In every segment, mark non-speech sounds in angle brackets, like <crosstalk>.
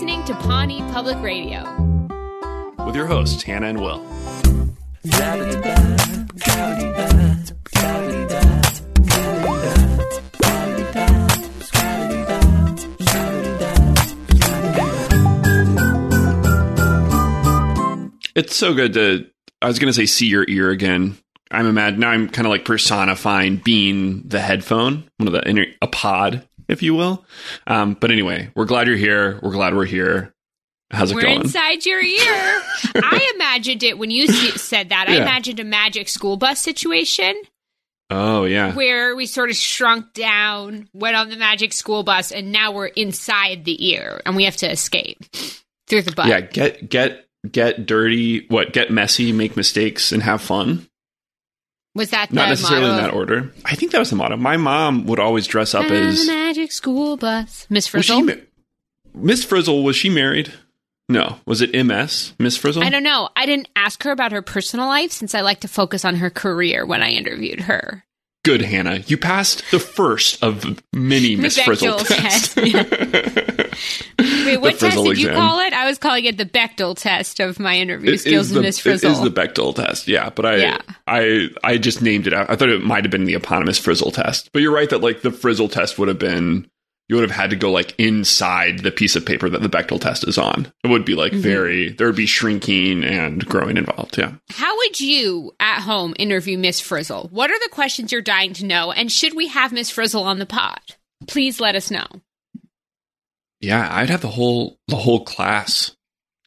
listening to Pawnee Public Radio. With your hosts, Hannah and Will. It's so good to, I was going to say, see your ear again. I'm imagine now I'm kind of like personifying being the headphone, one of the inner, a pod, if you will. Um, but anyway, we're glad you're here. We're glad we're here. How's it We're going? inside your ear. <laughs> I imagined it when you said that. I imagined a magic school bus situation Oh yeah. where we sort of shrunk down, went on the magic school bus, and now we're inside the ear and we have to escape through the butt. yeah, get get get dirty. What? Get messy, make mistakes, and have fun. Was that Not necessarily motto in that order. I think that was the motto. My mom would always dress up I'm as the magic school bus. Miss Frizzle? ma- Miss Frizzle. Was she married? No. Was it MS Miss Frizzle? I don't know. I didn't ask her about her personal life since I like to focus on her career when I interviewed her. Good, Hannah. You passed the first of many Miss Frizzle tests. <laughs> Wait, what test did you call it? I was calling it the Bechdel test of my interview It skills with Miss Frizzle. is the Bechdel test, yeah. But I, Yeah. I, I just named it. out. I thought it might have been the eponymous Frizzle test. But you're right that like the Frizzle test would have been, you would have had to go like inside the piece of paper that the Bechdel test is on. It would be like Mm-hmm. very, there would be shrinking and growing involved. Yeah. How would you at home interview Miss Frizzle? What are the questions you're dying to know? And should we have Miss Frizzle on the pod? Please let us know. Yeah, I'd have the whole the whole class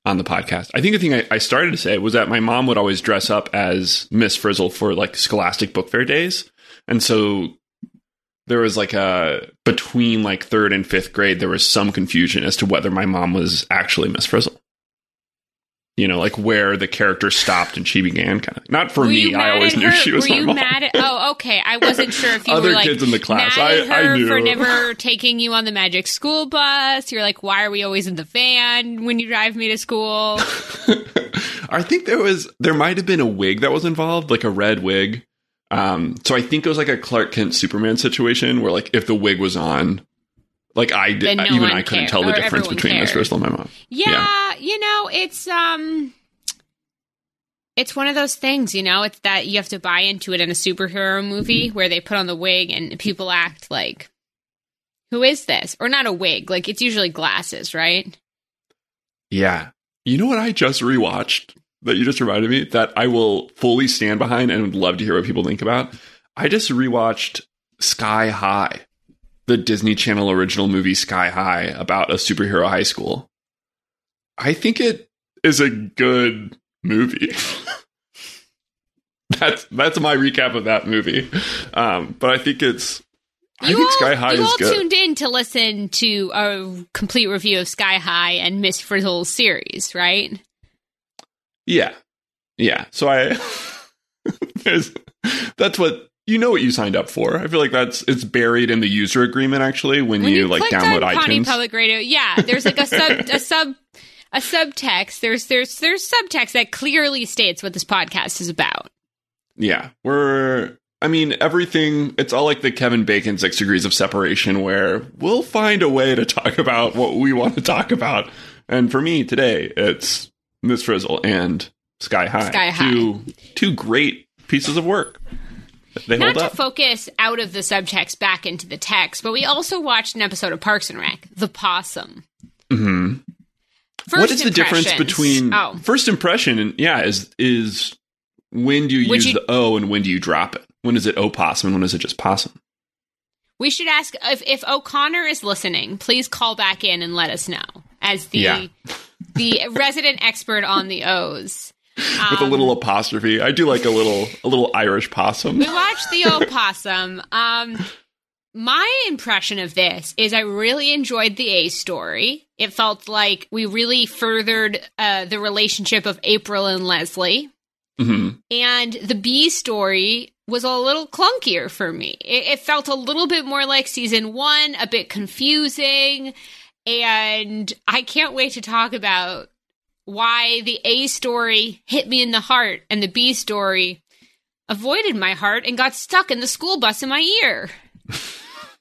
on the podcast. I think the thing I, I started to say was that my mom would always dress up as Miss Frizzle for like Scholastic Book Fair days, and so there was like a between like third and fifth grade there was some confusion as to whether my mom was actually Miss Frizzle. You know, like where the character stopped and she began, kind of. Not for were me. I always knew her? she was Were my you mom. mad at? Oh, okay. I wasn't sure if you Other were like kids in the class. I- I knew. for never taking you on the magic school bus. You're like, why are we always in the van when you drive me to school? <laughs> I think there was there might have been a wig that was involved, like a red wig. Um, so I think it was like a Clark Kent Superman situation where like if the wig was on, like I did, no even I couldn't tell the difference between Miss cared. Frizzle and my mom. Yeah, you know, it's um it's one of those things, you know, it's that you have to buy into it in a superhero movie where they put on the wig and people act like who is this? Or not a wig, like it's usually glasses, right? Yeah. You know what I just rewatched that you just reminded me that I will fully stand behind and would love to hear what people think about. I just rewatched Sky High, the Disney Channel original movie Sky High about a superhero high school. I think it is a good movie. <laughs> that's that's my recap of that movie. Um, but I think it's I you think all, Sky High you is all good. tuned in to listen to a complete review of Sky High and Miss Frizzle's series, right? Yeah. Yeah. So I <laughs> there's that's what you know what you signed up for. I feel like that's it's buried in the user agreement actually when, When you, like download iTunes. Public Radio, yeah, there's like a sub <laughs> a sub a subtext. There's there's there's subtext that clearly states what this podcast is about. yeah. We're I mean everything it's all like the Kevin Bacon 6 degrees of separation where we'll find a way to talk about what we want to talk about. And for me today it's Miss Frizzle and Sky High. Sky High. Two two great pieces of work. They Not hold to up. focus out of the subtext back into the text, but we also watched an episode of Parks and Rec, The Possum. Mm-hmm. First what is the difference between Oh, first impression and yeah is is when do you Would use you- the o and when do you drop it when is it opossum and when is it just possum we should ask if, if O'Connor is listening, please call back in and let us know as the Yeah. The resident expert on the O's. with a little apostrophe i do like a little a little irish possum We watched the opossum. Um, my impression of this is I really enjoyed the A story. It felt like we really furthered uh, the relationship of April and Leslie. hmm And the B story was a little clunkier for me. It, it felt a little bit more like season one, a bit confusing. And I can't wait to talk about why the A story hit me in the heart and the B story avoided my heart and got stuck in the school bus in my ear.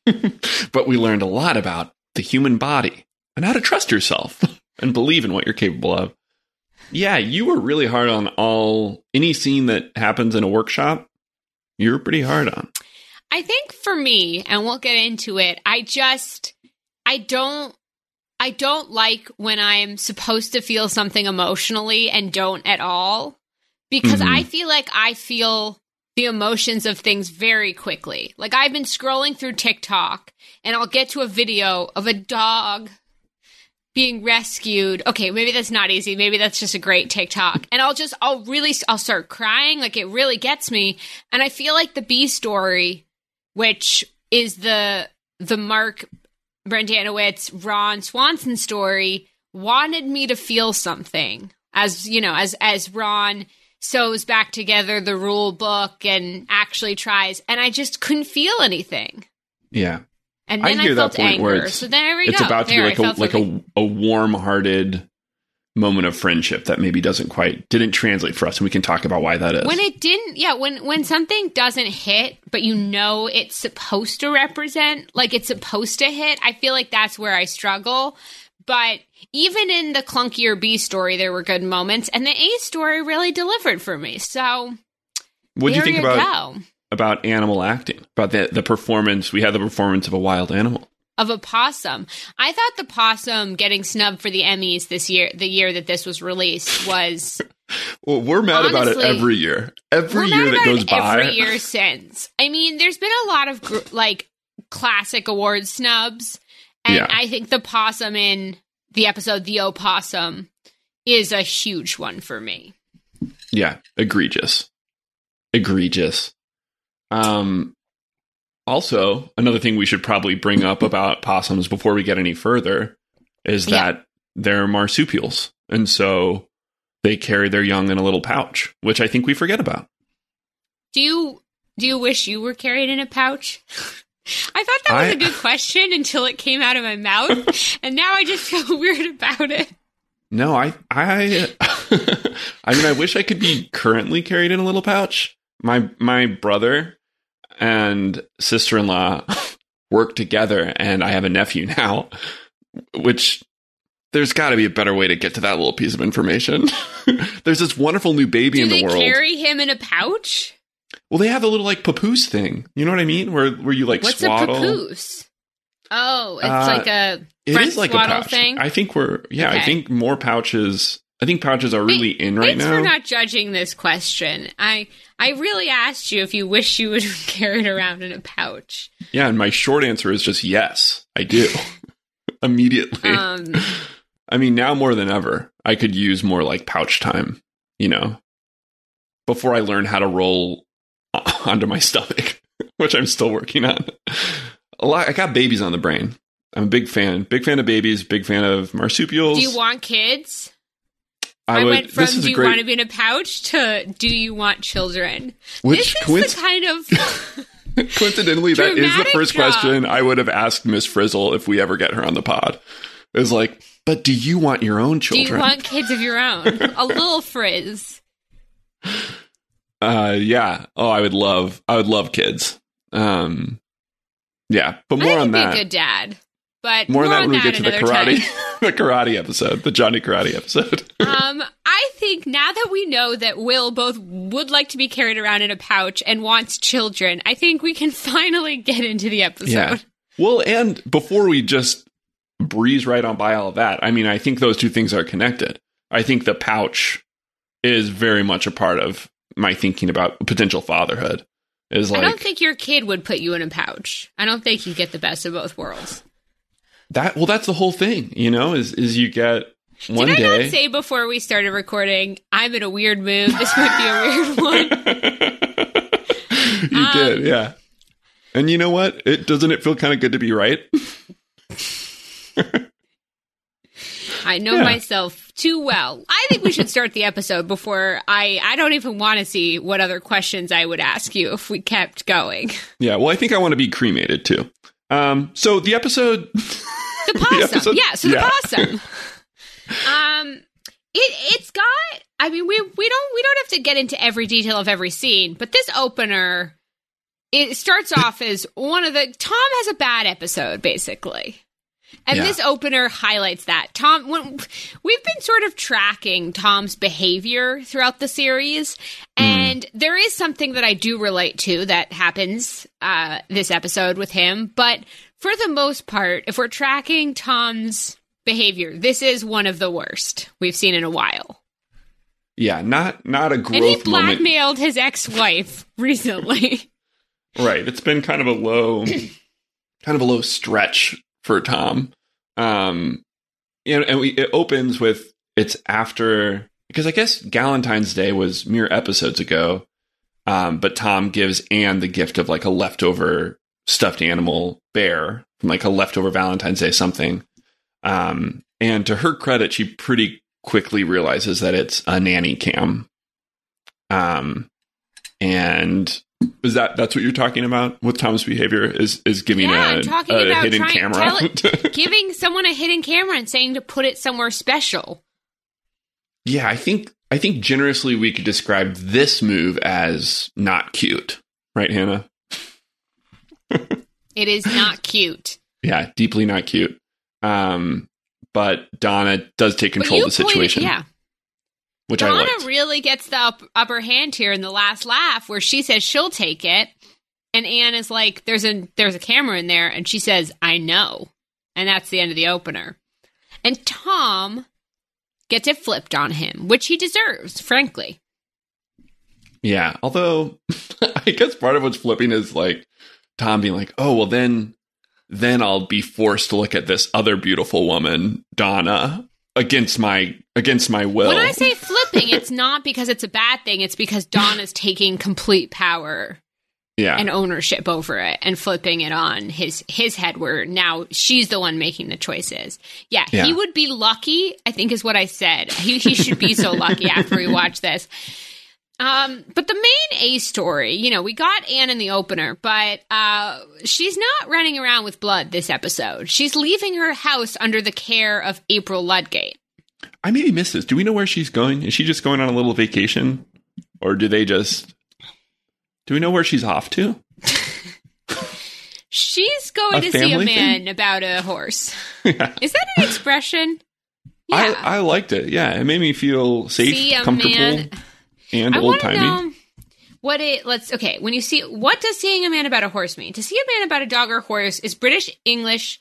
<laughs> but we learned a lot about the human body and how to trust yourself <laughs> and believe in what you're capable of. Yeah, you were really hard on all any scene that happens in a workshop. You're pretty hard on. I think for me, and we'll get into it, I just I don't I don't like when I'm supposed to feel something emotionally and don't at all because Mhm. I feel like I feel the emotions of things very quickly. Like I've been scrolling through TikTok and I'll get to a video of a dog being rescued. Okay, maybe that's not easy. Maybe that's just a great TikTok. And I'll just I'll really I'll start crying like it really gets me. And I feel like the B story which is the the Mark Brendanawicz Ron Swanson story wanted me to feel something as you know as as Ron sews back together the rule book and actually tries and I just couldn't feel anything. Yeah. And I then I, hear that felt anger. it's- So then there we it's go. about to There, be like a felt like a, a warm-hearted moment of friendship that maybe doesn't quite didn't translate for us and we can talk about why that is. when it didn't yeah when when something doesn't hit but you know it's supposed to represent like it's supposed to hit i feel like that's where i struggle but even in the clunkier b story there were good moments and the a story really delivered for me so what do you think about go. about animal acting? About the the performance? We had the performance of a wild animal. Of a possum i thought the possum getting snubbed for the emmys this year the year that this was released was <laughs> Well, we're mad about it every year. Every year that goes by. every year since. I mean, there's been a lot of gr- like classic award snubs, and Yeah. I think the possum in the episode "The Opossum" is a huge one for me. Yeah, egregious. Egregious. Um also, another thing we should probably bring up <laughs> about possums before we get any further is Yeah. that they're marsupials. And so they carry their young in a little pouch, which I think we forget about. Do you do you wish you were carried in a pouch? <laughs> I thought that was I- a good question until it came out of my mouth, <laughs> and now I just feel weird about it. No, I I I mean I wish I could be currently carried in a little pouch. My my brother and sister-in-law work together and I have a nephew now, which there's got to be a better way to get to that little piece of information. <laughs> there's this wonderful new baby Do in the world. carry him in a pouch? well, they have a little like papoose thing. You know what I mean? Where where you like What's swaddle. a papoose? Oh, it's Uh, like a It is like a pouch. thing. I think we're yeah, I think more pouches I think pouches are really in right Thanks now. for not judging this question. I I really asked you if you wish you would <laughs> carry it around in a pouch. Yeah, and my short answer is just yes, I do. <laughs> Immediately. Um, <laughs> I mean, now more than ever, I could use more like pouch time, you know, before I learn how to roll onto my stomach, which I'm still working on. A lot, I got babies on the brain. I'm a big fan, big fan of babies, big fan of marsupials. do you want kids? I, I, would, went from do you great, want to be in a pouch to do you want children? which this is coinc- the kind of <laughs> coincidentally, that is the first drop. question I would have asked Miss Frizzle if we ever get her on the pod. Is like, but do you want your own children? do you want kids of your own? a <laughs> little frizz. Uh, yeah. Oh, I would love, I would love kids. Um, yeah, but more on that. a good dad. But More on that when we get to the karate, <laughs> the karate episode, the Johnny Karate episode. <laughs> um, I think now that we know that Will both would like to be carried around in a pouch and wants children, I think we can <laughs> finally get into the episode. yeah. Well, and before we just breeze right on by all of that, I mean, I think those two things are connected. I think the pouch is very much a part of my thinking about potential fatherhood. Is like, I don't think your kid would put you in a pouch. I don't think you get the best of both worlds. That. Well, that's the whole thing, you know. Is is you get one Did I day. not say before we started recording, I'm in a weird mood. This might be a weird <laughs> one. you Um, did, yeah. And you know what? It doesn't it feel kind of good to be right? <laughs> I know Yeah. myself too well. I think we should start the episode before I. I don't even want to see what other questions I would ask you if we kept going. Yeah. Well, I think I want to be cremated too. Um. So the episode. The <laughs> possum, episode- yeah. So yeah. the possum. <laughs> um, it it's got. I mean, we we don't we don't have to get into every detail of every scene, but this opener, it starts off as one of the Tom has a bad episode basically. And Yeah. this opener highlights that. Tom, when, we've been sort of tracking Tom's behavior throughout the series, and there is something that I do relate to that happens uh, this episode with him. But for the most part, if we're tracking Tom's behavior, this is one of the worst we've seen in a while. Yeah, not not a great. And he growth moment. blackmailed his ex-wife <laughs> recently. Right. It's been kind of a low kind of a low stretch for Tom. Um you know, and we it opens with it's after because I guess Galentine's Day was mere episodes ago. Um, but Tom gives Anne the gift of like a leftover stuffed animal bear from like a leftover Valentine's Day something. Um, and to her credit, she pretty quickly realizes that it's a nanny cam. Um, and is that that's what you're talking about with Tom's behavior? Is is giving Yeah, a, I'm talking a about hidden trying- camera? tell <laughs> Giving someone a hidden camera and saying to put it somewhere special. yeah, I think I think generously we could describe this move as not cute, right, Hannah? It is not cute. Yeah, deeply not cute. Um, but Donna does take control of the pointed- situation, yeah, which I Donna really gets the up, upper hand here in the last laugh, where she says she'll take it, and Anne is like, "There's a there's a camera in there," and she says, "I know," and that's the end of the opener. And Tom gets it flipped on him, which he deserves, frankly. Yeah, although <laughs> I guess part of what's flipping is like Tom being like, "Oh, well then then I'll be forced to look at this other beautiful woman, Donna, against my against my will." When I say flipping, it's not because it's a bad thing. It's because Donna's taking complete power yeah. and ownership over it and flipping it on his his head where now she's the one making the choices. Yeah, Yeah. he would be lucky, I think is what I said. He he should be so lucky after we watch this. Um, but the main A story, you know, we got Anne in the opener, but uh, she's not running around with blood this episode. She's leaving her house under the care of April Ludgate. I maybe missed this. Do we know where she's going? Is she just going on a little vacation, or do they just? Do we know where she's off to? <laughs> She's going A to see a man about a horse. <laughs> Yeah. Is that an expression? Yeah. I, I liked it. Yeah, it made me feel safe, See a comfortable, man- and I old timey. know what it. Let's okay. When you see what does seeing a man about a horse mean? To see a man about a dog or horse is British English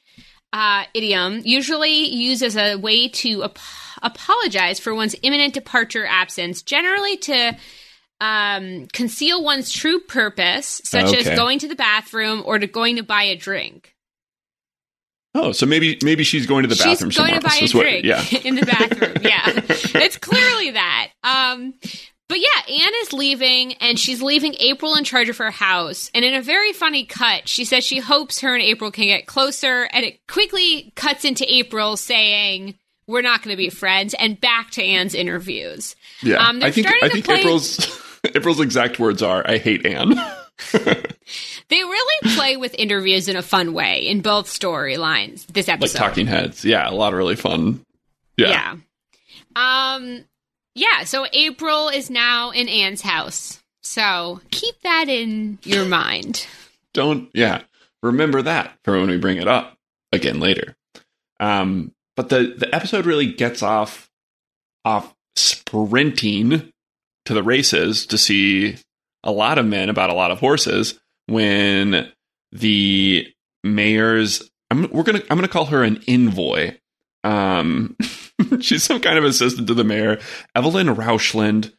uh, idiom, usually used as a way to ap- apologize for one's imminent departure, or absence, generally to. Um, conceal one's true purpose, such Okay. as going to the bathroom or to going to buy a drink. Oh, so maybe maybe she's going to the bathroom She's going somewhere to buy a is what- drink yeah. <laughs> in the bathroom. Yeah, <laughs> it's clearly that. Um, but yeah, Anne is leaving, and she's leaving April in charge of her house. And in a very funny cut, she says she hopes her and April can get closer, and it quickly cuts into April saying. We're not going to be friends, and back to Anne's interviews. Yeah, Um, I think I think play- April's <laughs> April's exact words are, "I hate Anne." <laughs> They really play with interviews in a fun way in both storylines. This episode. like Talking Heads. Yeah, a lot of really fun. Yeah, Yeah. Um yeah, so April is now in Anne's house. So keep that in your mind. don't yeah remember that for when we bring it up again later. Um, but the the episode really gets off off sprinting to the races to see a lot of men about a lot of horses when the mayor's I'm we're gonna I'm gonna call her an envoy. Um, <laughs> <laughs> she's some kind of assistant to the mayor. Evelyn Rauschland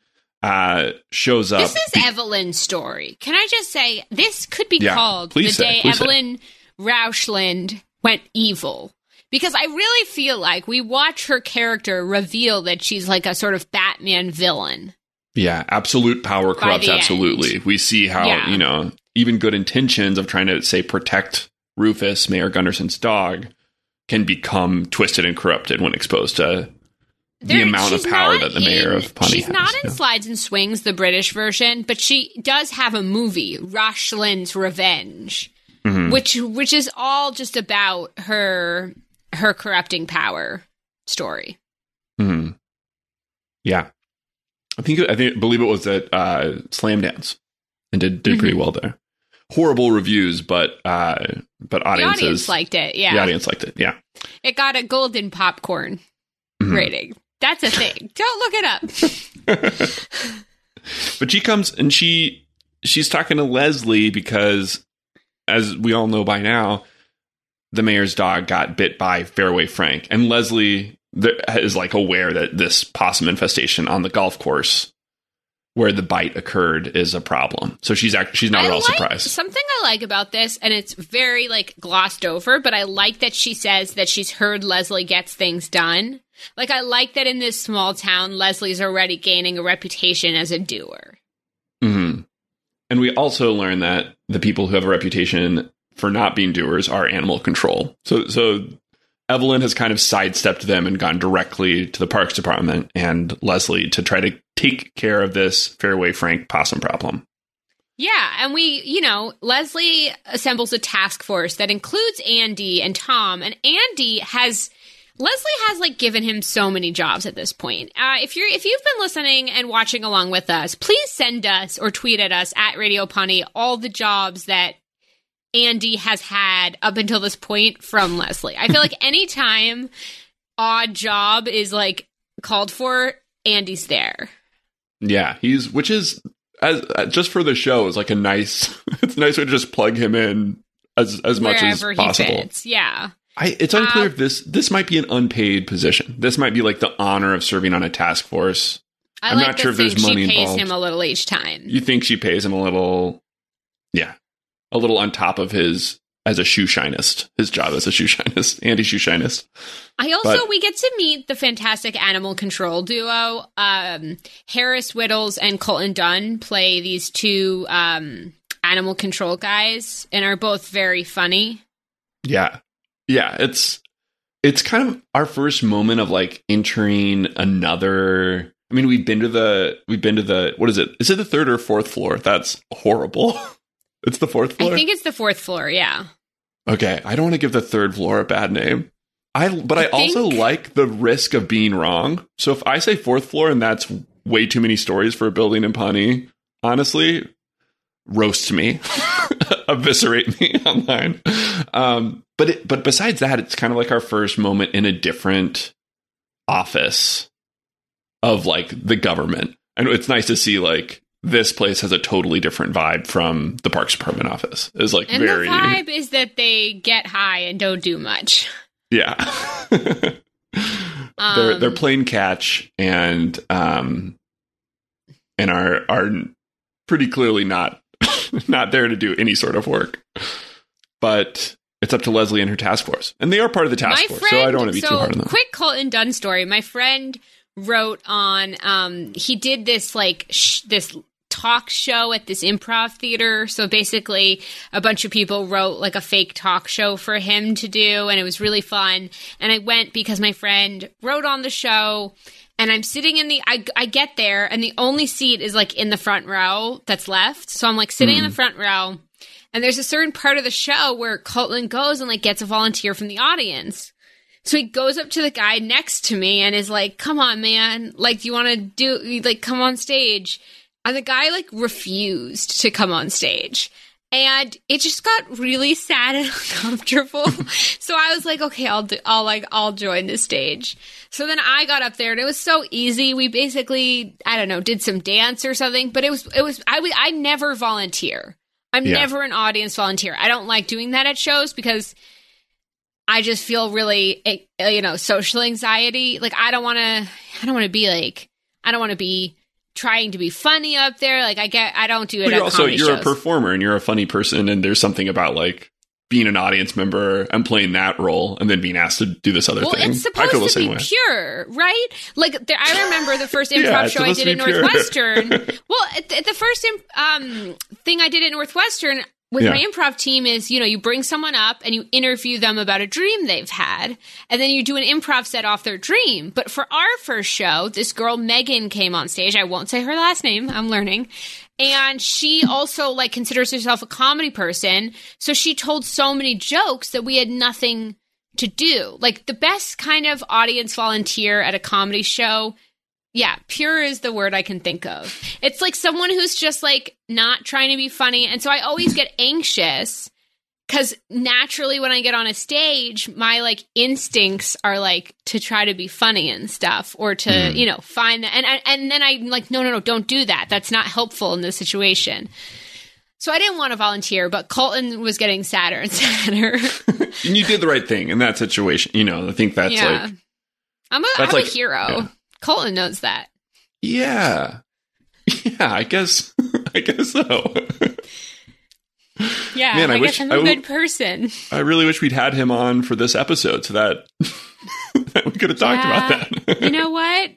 uh, shows up. This is be- Evelyn's story. Can I just say this could be Yeah, called the say, day please say. Evelyn Rauschland went evil. Because I really feel like we watch her character reveal that she's like a sort of Batman villain. Yeah, absolute power corrupts the end. absolutely. We see how, Yeah. you know, even good intentions of trying to say protect Rufus, Mayor Gunderson's dog, can become twisted and corrupted when exposed to the amount of power that the mayor of Pawnee She's has. not in. Slides and Swings, the British version, but she does have a movie, Rashland's Revenge, Mhm. which which is all just about her her corrupting power story. Mhm. Yeah, I think I think believe it was at uh, Slamdance, and did did Mm-hmm. pretty well there. Horrible reviews, but uh, but audiences the audience liked it. Yeah, the audience liked it. Yeah, it got a golden popcorn mm-hmm. rating. That's a thing. <laughs> Don't look it up. <laughs> but she comes and she she's talking to Leslie because, as we all know by now, the mayor's dog got bit by Fairway Frank, and Leslie is like aware that this possum infestation on the golf course where the bite occurred is a problem. So she's actually she's not I at all like, surprised. Something I like about this, and it's very like glossed over, but I like that she says that she's heard Leslie gets things done. Like I like that in this small town, Leslie's already gaining a reputation as a doer. hmm And we also learn that the people who have a reputation for not being doers are animal control. So so Evelyn has kind of sidestepped them and gone directly to the Parks Department and Leslie to try to take care of this Fairway Frank possum problem. Yeah, and we, you know, Leslie assembles a task force that includes Andy and Tom, and Andy has Leslie has like given him so many jobs at this point. Uh, if you're if you've been listening and watching along with us, please send us or tweet at us at Radio Pony all the jobs that Andy has had up until this point from Leslie. I feel like <laughs> anytime odd job is like called for, Andy's there. Yeah, he's which is as uh, just for the show is like a nice. <laughs> It's a nice way to just plug him in as as much as possible. Fits. Yeah. I, it's unclear if this this might be an unpaid position. This might be like the honor of serving on a task force. I am like not sure if there's money she pays involved. him a little each time. You think she pays him a little? Yeah, a little on top of his as a shoe shinist, his job as a shoe <laughs> shinist, anti shoe shinist. I also but, we get to meet the fantastic animal control duo. Um, Harris Wittels and Colton Dunn play these two um, animal control guys and are both very funny. Yeah, yeah, it's it's kind of our first moment of like entering another. I mean, we've been to the we've been to the what is it? Is it the third or fourth floor? That's horrible. <laughs> It's the fourth floor. I think it's the fourth floor. Yeah. Okay, I don't want to give the third floor a bad name. I but I, I also like the risk of being wrong. So if I say fourth floor and that's way too many stories for a building in Pawnee, honestly, roast me, <laughs> eviscerate me <laughs> online. Um, but it, but besides that, it's kind of like our first moment in a different office of like the government, and it's nice to see like this place has a totally different vibe from the Parks Department office. Is like and very the vibe is that they get high and don't do much. Yeah. <laughs> um, they're they're playing catch and um and are are pretty clearly not <laughs> not there to do any sort of work. But it's up to Leslie and her task force. And they are part of the task My force, friend, so I don't want to be so too hard on them. Quick Colton Dunn story. My friend wrote on um he did this like sh- this talk show at this improv theater. So basically, a bunch of people wrote like a fake talk show for him to do, and it was really fun. And I went because my friend wrote on the show. And I'm sitting in the, I, I get there, and the only seat is like in the front row that's left. So I'm like sitting mm. in the hmm. front row, and there's a certain part of the show where Colton goes and like gets a volunteer from the audience. So he goes up to the guy next to me and is like, "Come on, man! Like, do you want to do like come on stage?" And the guy like refused to come on stage. And it just got really sad and <laughs> uncomfortable. <laughs> so I was like, okay, I'll do, I'll like, I'll join the stage. So then I got up there and it was so easy. We basically, I don't know, did some dance or something, but it was, it was, I would, I never volunteer. I'm yeah. never an audience volunteer. I don't like doing that at shows because I just feel really, eh, you know, social anxiety. Like I don't want to, I don't want to be like, I don't want to be trying to be funny up there. Like I get, I don't do it. you're also you're shows. a performer and you're a funny person, and there's something about like being an audience member and playing that role, and then being asked to do this other well, thing. It's supposed to be way. pure, right? Like there, I remember the first <laughs> improv yeah, show I did at Northwestern. <laughs> well, the first um, thing I did at Northwestern, with yeah. my improv team is, you know, you bring someone up and you interview them about a dream they've had, and then you do an improv set off their dream. But for our first show, this girl Megan came on stage. I won't say her last name. I'm learning. And she also like considers herself a comedy person. So she told so many jokes that we had nothing to do. Like the best kind of audience volunteer at a comedy show Yeah, pure is the word I can think of. It's like someone who's just like not trying to be funny. And so I always get anxious because naturally when I get on a stage, my like instincts are like to try to be funny and stuff or to, Mm. you know, find that. And, and, and then I'm like, no, no, no, don't do that. That's not helpful in this situation. So I didn't want to volunteer, but Colton was getting sadder and <laughs> sadder. <laughs> And you did the right thing in that situation. You know, I think that's yeah. like, I'm a, I'm like- a hero. yeah. Colton knows that. yeah. Yeah, I guess, <laughs> I guess so. Yeah, Man, I I, wish- I'm I a w- good person. I really wish we'd had him on for this episode so that, <laughs> that we could have talked Yeah. about that. you know <laughs> what?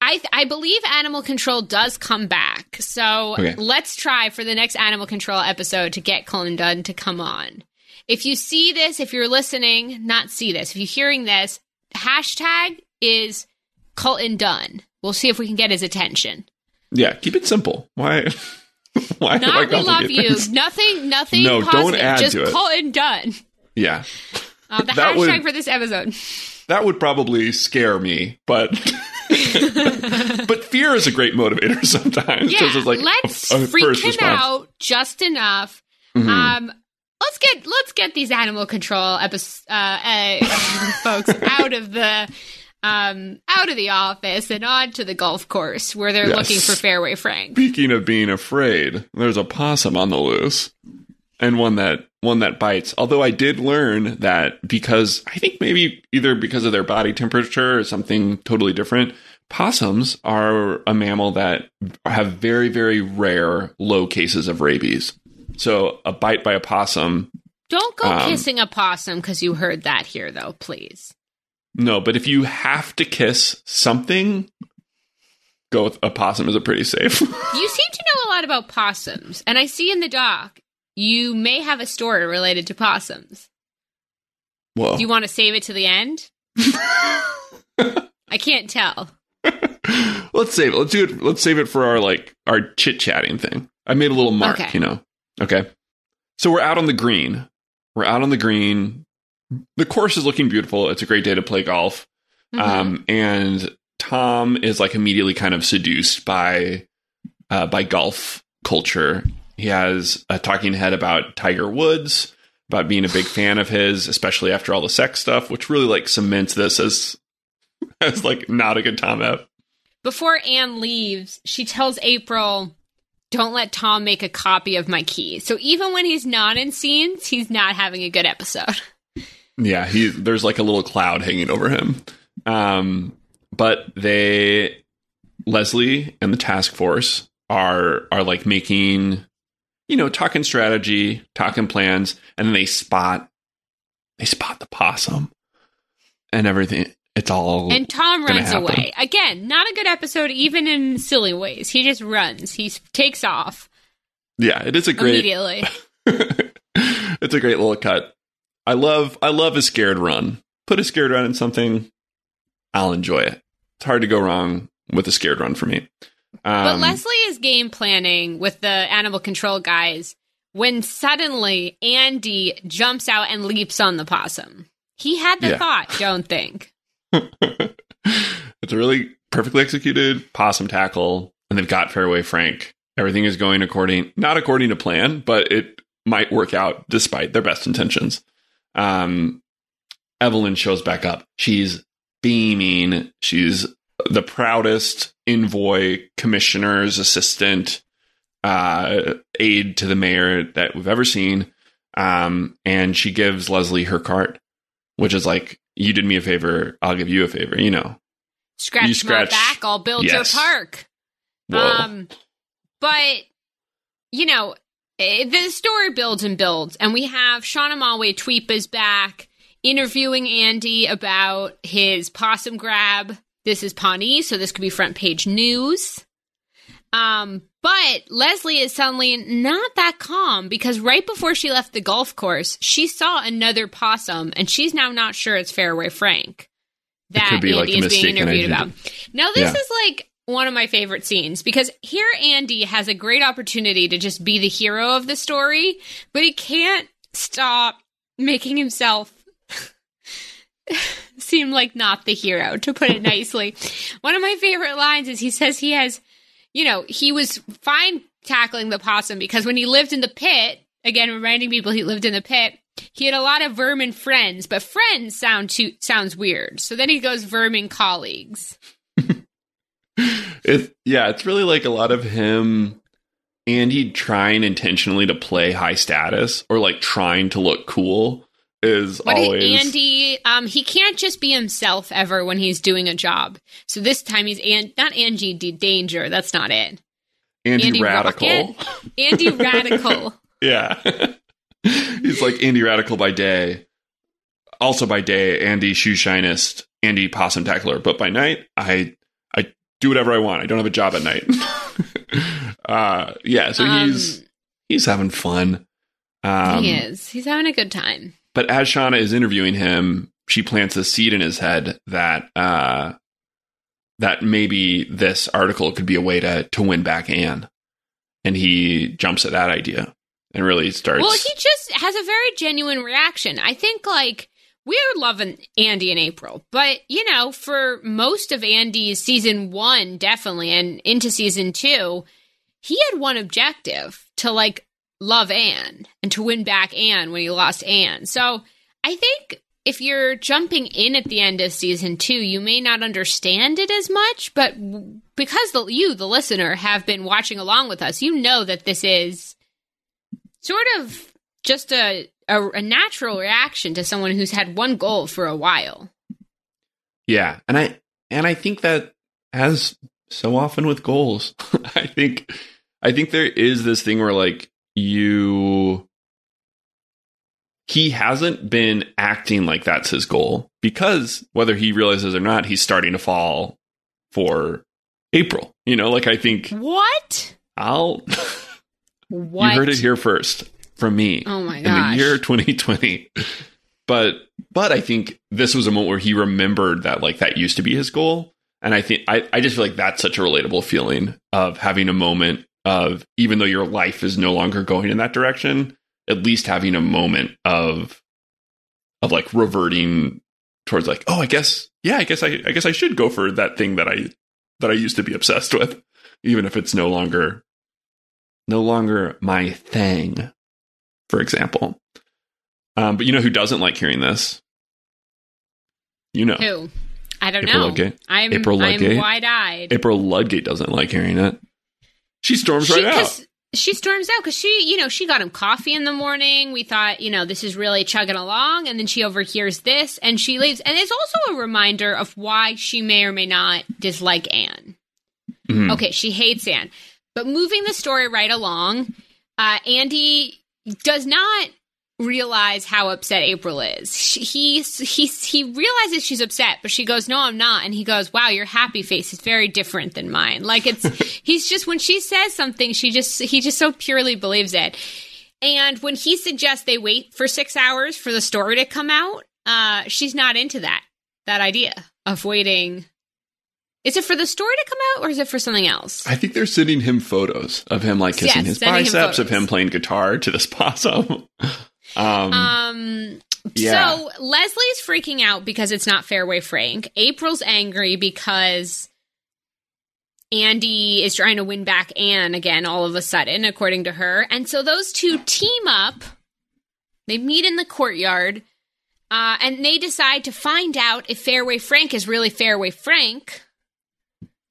I I believe animal control does come back. So Okay. let's try for the next animal control episode to get Colton Dunn to come on. If you see this, if you're listening, not see this, if you're hearing this, hashtag is Colton Dunn. We'll see if we can get his attention. yeah, keep it simple. Why? <laughs> Why? Not we love you. things? Nothing. Nothing. No, don't positive. add Just to it. Colton Dunn. Yeah, Uh, the That hashtag would- for this episode. that would probably scare me, but <laughs> but fear is a great motivator <laughs> sometimes. Yeah, it's like let's a- a freak him response. out just enough. Mhm. Um, let's get let's get these animal control uh, uh, folks out of the um out of the office and on to the golf course where they're Yes. looking for Fairway Frank. Speaking of being afraid, there's a possum on the loose, and one that one that bites. Although I did learn that because I think maybe either because of their body temperature or something totally different, possums are a mammal that have very very rare low cases of rabies. So a bite by a possum, Don't go Um, kissing a possum because you heard that here, though. Please. No. But if you have to kiss something, go with a possum is a pretty safe. <laughs> You seem to know a lot about possums, and I see in the doc you may have a story related to possums. Whoa. Do you want to save it to the end? <laughs> I can't tell. <laughs> let's save it. Let's do it. Let's save it for our like our chit chatting thing. I made a little mark, Okay. you know. Okay. So we're out on the green. We're out on the green. The course is looking beautiful. It's a great day to play golf. Mhm. Um, and Tom is like immediately kind of seduced by uh, by golf culture. He has a talking head about Tiger Woods, about being a big <laughs> fan of his, especially after all the sex stuff, which really like cements this as <laughs> as like not a good Tom app. Before Anne leaves, she tells April, Don't let Tom make a copy of my key. So even when he's not in scenes, he's not having a good episode. <laughs> Yeah, he there's like a little cloud hanging over him. Um, but they Leslie and the task force are are like making you know, talking strategy, talking plans, and then they spot they spot the possum and everything. It's all And Tom runs happen. away. Again, not a good episode, even in silly ways. He just runs. He takes off yeah, it is a great immediately. <laughs> it's a great little cut. I love I love a scared run. Put a scared run in something, I'll enjoy it. It's hard to go wrong with a scared run for me. Um, but Leslie is game planning with the animal control guys when suddenly Andy jumps out and leaps on the possum. He had the Yeah. thought, don't think. <laughs> it's a really perfectly executed possum tackle, and they've got Fairway Frank. Everything is going according, not according to plan, but it might work out despite their best intentions. Um, Evelyn shows back up. She's beaming. She's the proudest envoy commissioner's assistant uh, aide to the mayor that we've ever seen. Um, and she gives Leslie her card, which is like, you did me a favor, I'll give you a favor, you know. Scratch, You scratch- my back, I'll build Yes. your park. Whoa. Um, but you know, eh, the story builds and builds, and we have Shauna Malwae Tweep is back interviewing Andy about his possum grab. This is Pawnee, so this could be front page news. Um, but Leslie is suddenly not that calm because right before she left the golf course, she saw another possum, and she's now not sure it's Fairway Frank that could be, Andy like, is being interviewed about. Now, this Yeah. is like one of my favorite scenes because here Andy has a great opportunity to just be the hero of the story, but he can't stop making himself <laughs> seem like not the hero, to put it nicely. One of my favorite lines is he says he has, you know, he was fine tackling the possum because when he lived in the pit, again, reminding people he lived in the pit, he had a lot of vermin friends, but friends sound too sounds weird. So then he goes vermin colleagues. It yeah, it's really like a lot of him Andy trying intentionally to play high status or like trying to look cool is he- always Andy, um, he can't just be himself ever when he's doing a job. So this time he's an- not Angie D- Danger. That's not it. Andy, Andy Radical. Rocket. Andy <laughs> Radical. Yeah. <laughs> He's like Andy Radical by day. Also by day, Andy Shoe Shinist, Andy Possum Tackler. But by night, I do whatever I want. I don't have a job at night. <laughs> uh yeah, so he's Um, he's having fun. Um he is. He's having a good time. but as Shauna is interviewing him, she plants a seed in his head that uh that maybe this article could be a way to to win back Anne. And he jumps at that idea and really starts Well, he just has a very genuine reaction. I think like we're loving Andy and April, but you know, for most of Andy's season one, definitely, and into season two, he had one objective to like love Anne and to win back Anne when he lost Anne. So I think if you're jumping in at the end of season two, you may not understand it as much, but because the, you, the listener, have been watching along with us, you know that this is sort of just a, a, a natural reaction to someone who's had one goal for a while. Yeah, and I and I think that as so often with goals, <laughs> I think I think there is this thing where like you he hasn't been acting like that's his goal because whether he realizes or not, he's starting to fall for April. You know, like I think What? I'll What? <laughs> you heard it here first from me Oh my gosh. in the year 2020. But but I think this was a moment where he remembered that like that used to be his goal. And I think I, I just feel like that's such a relatable feeling of having a moment of even though your life is no longer going in that direction, at least having a moment of of like reverting towards like, oh I guess yeah, I guess I I guess I should go for that thing that I that I used to be obsessed with, even if it's no longer no longer my thing, for example. Um, but you know who doesn't like hearing this? You know, Who? I don't April know. Ludgate. I'm April I'm wide eyed. April Ludgate doesn't like hearing it. She storms right out. She storms out because she, you know, she got him coffee in the morning. We thought, you know, this is really chugging along. And then she overhears this and she leaves. And it's also a reminder of why she may or may not dislike Anne. Mhm. Okay, she hates Anne. But moving the story right along, uh, Andy does not realize how upset April is. She, he he he realizes she's upset, but she goes, "No, I'm not." And he goes, "Wow, your happy face is very different than mine." Like it's <laughs> he's just when she says something, she just he just so purely believes it. And when he suggests they wait for 6 hours for the story to come out, uh she's not into that that idea of waiting. Is it for the story to come out or is it for something else? I think they're sending him photos of him like kissing Yes, his sending him biceps, of him playing guitar to this <laughs> possum. um, Um. Yeah. So Leslie's freaking out because it's not Fairway Frank. April's angry because Andy is trying to win back Anne again all of a sudden, according to her. And so those two team up. They meet in the courtyard, uh, and they decide to find out if Fairway Frank is really Fairway Frank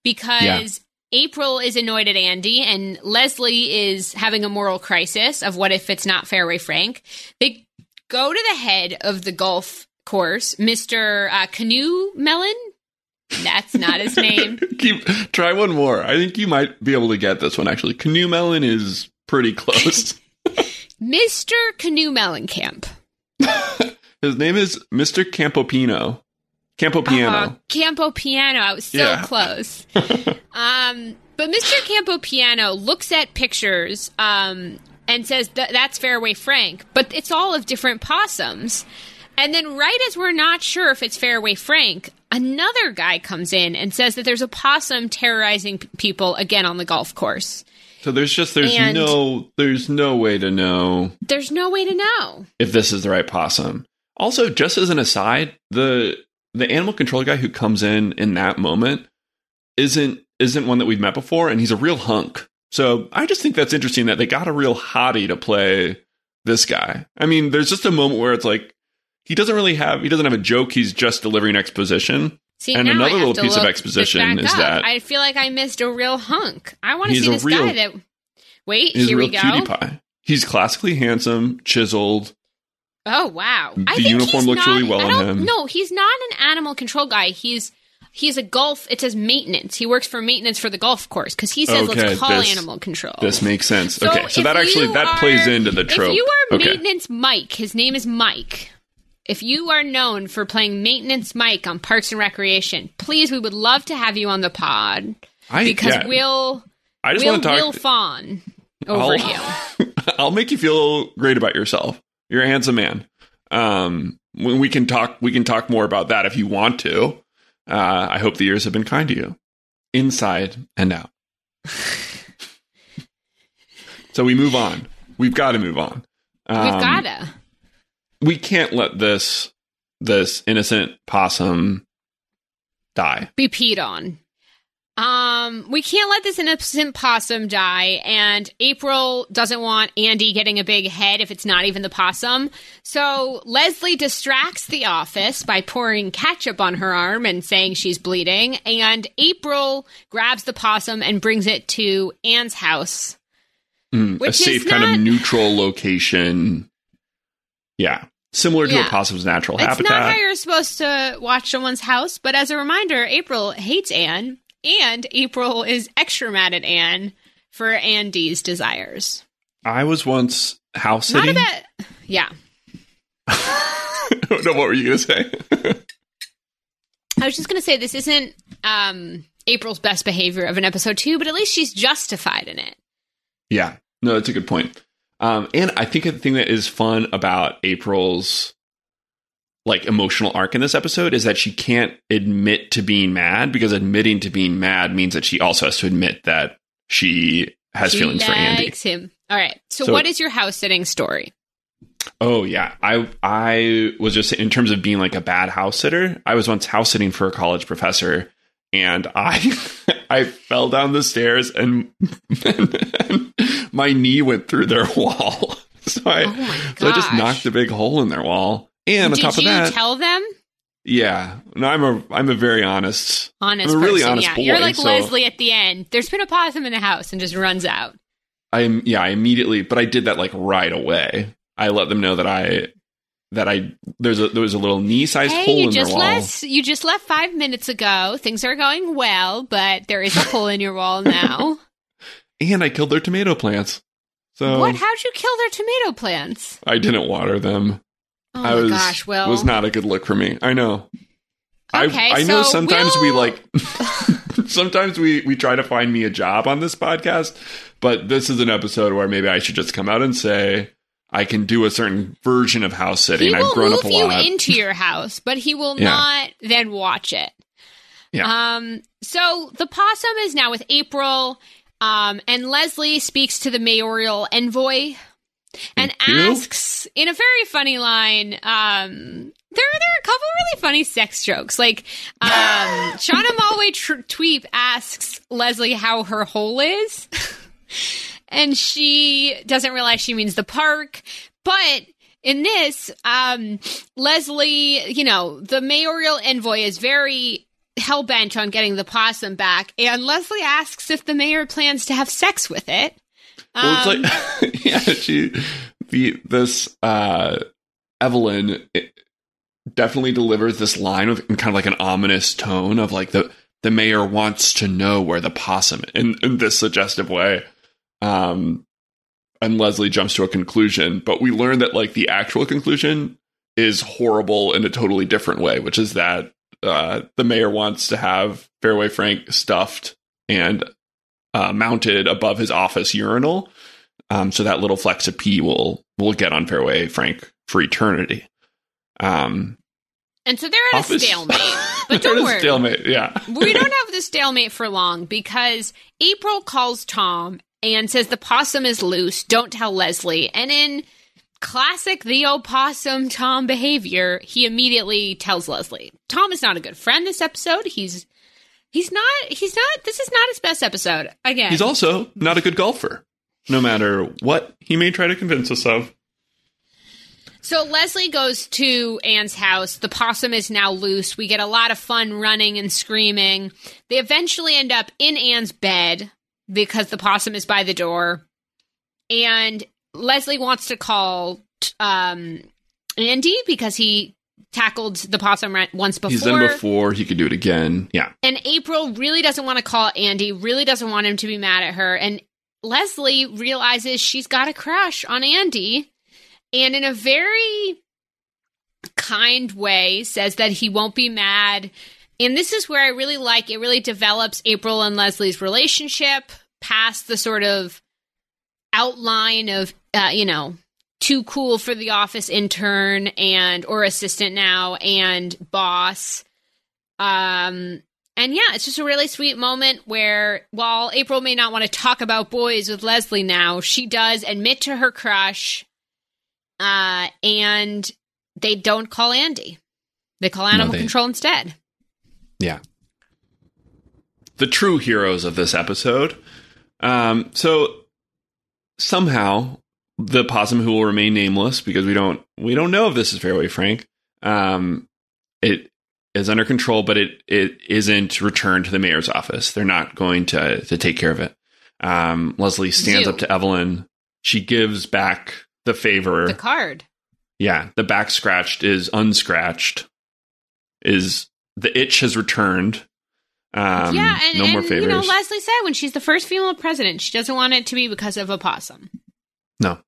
because April is annoyed at Andy and Leslie is having a moral crisis of what if it's not Fairway Frank. They go to the head of the golf course, Mr. Uh, Canoe Melon. That's not his name. <laughs> keep try one more. I think you might be able to get this one. Actually, canoe melon is pretty <laughs> close. <laughs> Mr. Canoe Mellencamp. His name is Mr. Campopino. Campopiano. Uh, Campo Piano. I was so Yeah. close. <laughs> um, but Mr. Campo Piano looks at pictures um, and says that that's Fairway Frank, but it's all of different possums. And then, right as we're not sure if it's Fairway Frank, another guy comes in and says that there's a possum terrorizing p- people again on the golf course. so there's just there's And- no there's no way to know There's no way to know. if this is the right possum. Also, just as an aside, the the animal control guy who comes in in that moment isn't isn't one that we've met before, and he's a real hunk. So I just think that's interesting that they got a real hottie to play this guy. I mean, there's just a moment where it's like he doesn't really have he doesn't have a joke. He's just delivering exposition. See, And another little piece of exposition is up. that- I feel like I missed a real hunk. I want to see this real- guy that. Wait, here we go. cutie pie. He's classically handsome, chiseled. Oh wow! The I think uniform looks not- really well on him. No, he's not an animal control guy. He's he's a golf. It says maintenance. He works for maintenance for the golf course because he says Okay, let's call this- animal control. This makes sense. okay, so that actually you that are- plays into the trope. If you are okay. maintenance Mike, his name is Mike. If you are known for playing maintenance Mike on Parks and Recreation, please, we would love to have you on the pod I, because yeah, we'll I just we'll, want to talk. we'll fawn over you. I'll, <laughs> I'll make you feel great about yourself. You're a handsome man. Um, we can talk. We can talk more about that if you want to. Uh, I hope the years have been kind to you, inside and out. so we move on. We've got to move on. Um, We've gotta. We can't let this this innocent possum die. be peed on. Um, we can't let this innocent possum die, and April doesn't want Andy getting a big head if it's not even the possum. So Leslie distracts the office by pouring ketchup on her arm and saying she's bleeding, and April grabs the possum and brings it to Anne's house. Mm, a Which is safe kind not- of neutral location. Yeah, similar to Yeah. a possum's natural It's habitat. not how you're supposed to watch someone's house, but as a reminder, April hates Anne, and April is extra mad at Anne for Andy's desires. I was once house sitting. yeah. <laughs> no, what were you going to say? <laughs> I was just gonna say this isn't um, April's best behavior of an episode two, but at least she's justified in it. yeah, no, that's a good point. Um, and I think the thing that is fun about April's like emotional arc in this episode is that she can't admit to being mad because admitting to being mad means that she also has to admit that she has she feelings for Andy. him. All right. So, So- what is your house sitting story? Oh yeah, I I was just in terms of being like a bad house sitter. I was once house sitting for a college professor, and I <laughs> I fell down the stairs and, and <laughs> my knee went through their <laughs> wall. So I Oh so I just knocked a big hole in their wall. And on Did top of you that, tell them? yeah, no, I'm a I'm a very honest. Honest I'm a really person, honest yeah. boy, You're like so- Leslie at the end. There's been a possum in the house and just runs out. I'm yeah, I immediately, but I did that like right away. I let them know that I that I there's a there was a little knee sized Hey, hole you in their just wall. left. You just left five minutes ago. Things are going well, but there is a <laughs> hole in your wall now. and I killed their tomato plants. So what? How'd you kill their tomato plants? I didn't water them. Oh I my was gosh! Well, was not a good look for me. I know. Okay, I I know so sometimes we we'll- like <laughs> sometimes we we try to find me a job on this podcast, but this is an episode where maybe I should just come out and say I can do a certain version of house sitting. I've grown move up a you lot. into your house, but he will <laughs> Yeah. not then watch it. Yeah. Um. So the possum is now with April. Um, and Leslie speaks to the mayoral envoy and asks in a very funny line. Um, there, there are a couple really funny sex jokes. Like, um, <laughs> Shauna Malwae tr- Tweep asks Leslie how her hole is, <laughs> and she doesn't realize she means the park. But in this, um, Leslie, you know, the mayoral envoy is very hell bent on getting the possum back, and Leslie asks if the mayor plans to have sex with it. Well, Um, it's like <laughs> yeah, she the this uh Evelyn it definitely delivers this line with in kind of like an ominous tone of like the the mayor wants to know where the possum in, in this suggestive way. Um and Leslie jumps to a conclusion, but we learn that like the actual conclusion is horrible in a totally different way, which is that uh, the mayor wants to have Fairway Frank stuffed and uh, mounted above his office urinal, um, so that little flex of pee will will get on Fairway Frank for eternity. Um, and so they're at office- a stalemate. <laughs> But don't worry. stalemate. Yeah, <laughs> we don't have the stalemate for long because April calls Tom and says the possum is loose. Don't tell Leslie. And in classic the opossum Tom behavior, he immediately tells Leslie, Tom is not a good friend this episode. He's he's not he's not this is not his best episode. Again. He's also not a good golfer, no matter what he may try to convince us of. So Leslie goes to Anne's house. The possum is now loose. We get a lot of fun running and screaming. They eventually end up in Anne's bed because the possum is by the door. And Leslie wants to call um, Andy because he tackled the possum once before. He's done it before. He could do it again. Yeah. And April really doesn't want to call Andy, really doesn't want him to be mad at her. And Leslie realizes she's got a crush on Andy and in a very kind way says that he won't be mad. And this is where I really like it really develops April and Leslie's relationship past the sort of outline of uh, you know too cool for the office intern and or assistant now and boss um and yeah it's just a really sweet moment where while april may not want to talk about boys with leslie now she does admit to her crush uh, and they don't call Andy. They call Animal no, they, Control instead. Yeah. The true heroes of this episode. Um, so somehow the possum who will remain nameless because we don't we don't know if this is Fairway Frank. Um, it is under control, but it it isn't returned to the mayor's office. They're not going to to take care of it. Um, Leslie stands Zoo. up to Evelyn. She gives back the favor. The card. Yeah, the back scratched is unscratched. Is the itch has returned. Um, yeah, and, no and, more favors. You know, Leslie said when she's the first female president, she doesn't want it to be because of a possum. No.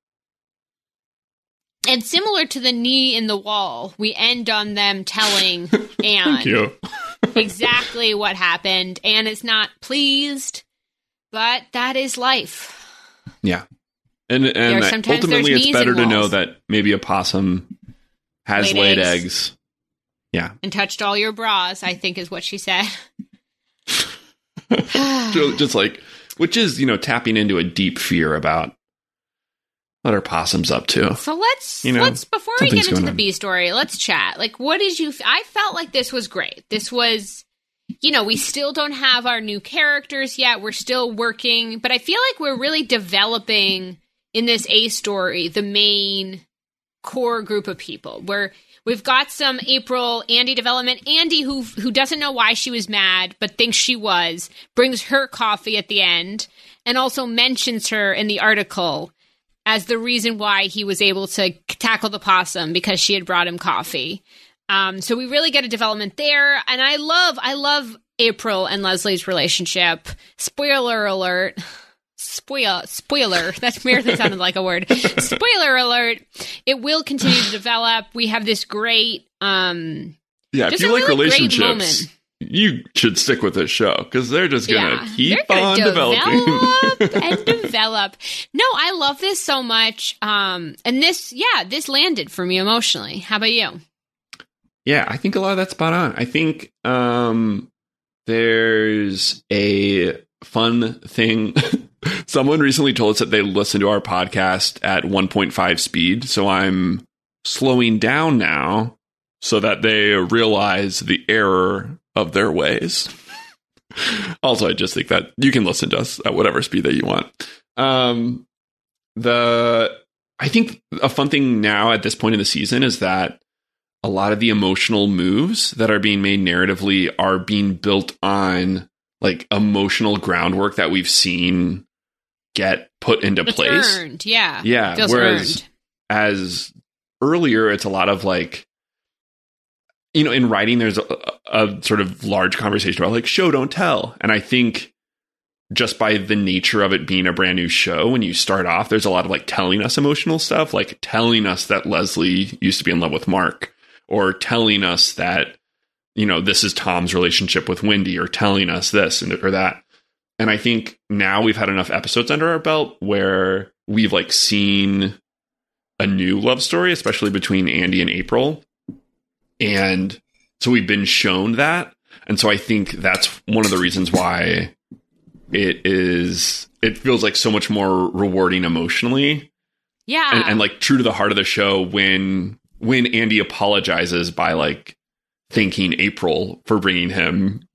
And similar to the knee in the wall, we end on them telling <laughs> Anne exactly what happened. Anne is not pleased, but that is life. Yeah. And and ultimately, it's better to know that maybe a possum has laid, laid eggs. eggs. Yeah, and touched all your bras. I think is what she said. <laughs> Just like, which is you know tapping into a deep fear about what are possums up to. So let's you know, let's before we get into the B story, let's chat. Like, what did you? I felt like this was great. This was you know, we still don't have our new characters yet. We're still working, but I feel like we're really developing in this A story the main core group of people where we've got some April Andy development. Andy who who doesn't know why she was mad but thinks she was brings her coffee at the end and also mentions her in the article as the reason why he was able to tackle the possum because she had brought him coffee. Um, so we really get a development there, and I love I love April and Leslie's relationship. Spoiler alert. Spoil spoiler. That merely sounded like a word. Spoiler alert. It will continue to develop. We have this great um yeah if you like really relationships you should stick with this show because they're just gonna yeah, keep gonna on developing. develop and <laughs> develop. No i love this so much um and this yeah this landed for me emotionally. How about you? Yeah i think a lot of that's spot on. I think um there's a fun thing. <laughs> Someone recently told us that they listen to our podcast at 1.5 speed. So I'm slowing down now so that they realize the error of their ways. <laughs> also, I just think that you can listen to us at whatever speed that you want. Um, the I think a fun thing now at this point in the season is that a lot of the emotional moves that are being made narratively are being built on like emotional groundwork that we've seen get put into it's place. Earned, yeah. Yeah. Whereas earned. as earlier, it's a lot of like, you know, in writing, there's a, a sort of large conversation about like show, don't tell. And I think just by the nature of it being a brand new show, when you start off, there's a lot of like telling us emotional stuff, like telling us that Leslie used to be in love with Mark, or telling us that, you know, this is Tom's relationship with Wendy, or telling us this and or that. And I think now we've had enough episodes under our belt where we've like seen a new love story, especially between Andy and April. And so we've been shown that. And so I think that's one of the reasons why it is it feels like so much more rewarding emotionally Yeah. and, and like true to the heart of the show when when Andy apologizes by like thanking April for bringing him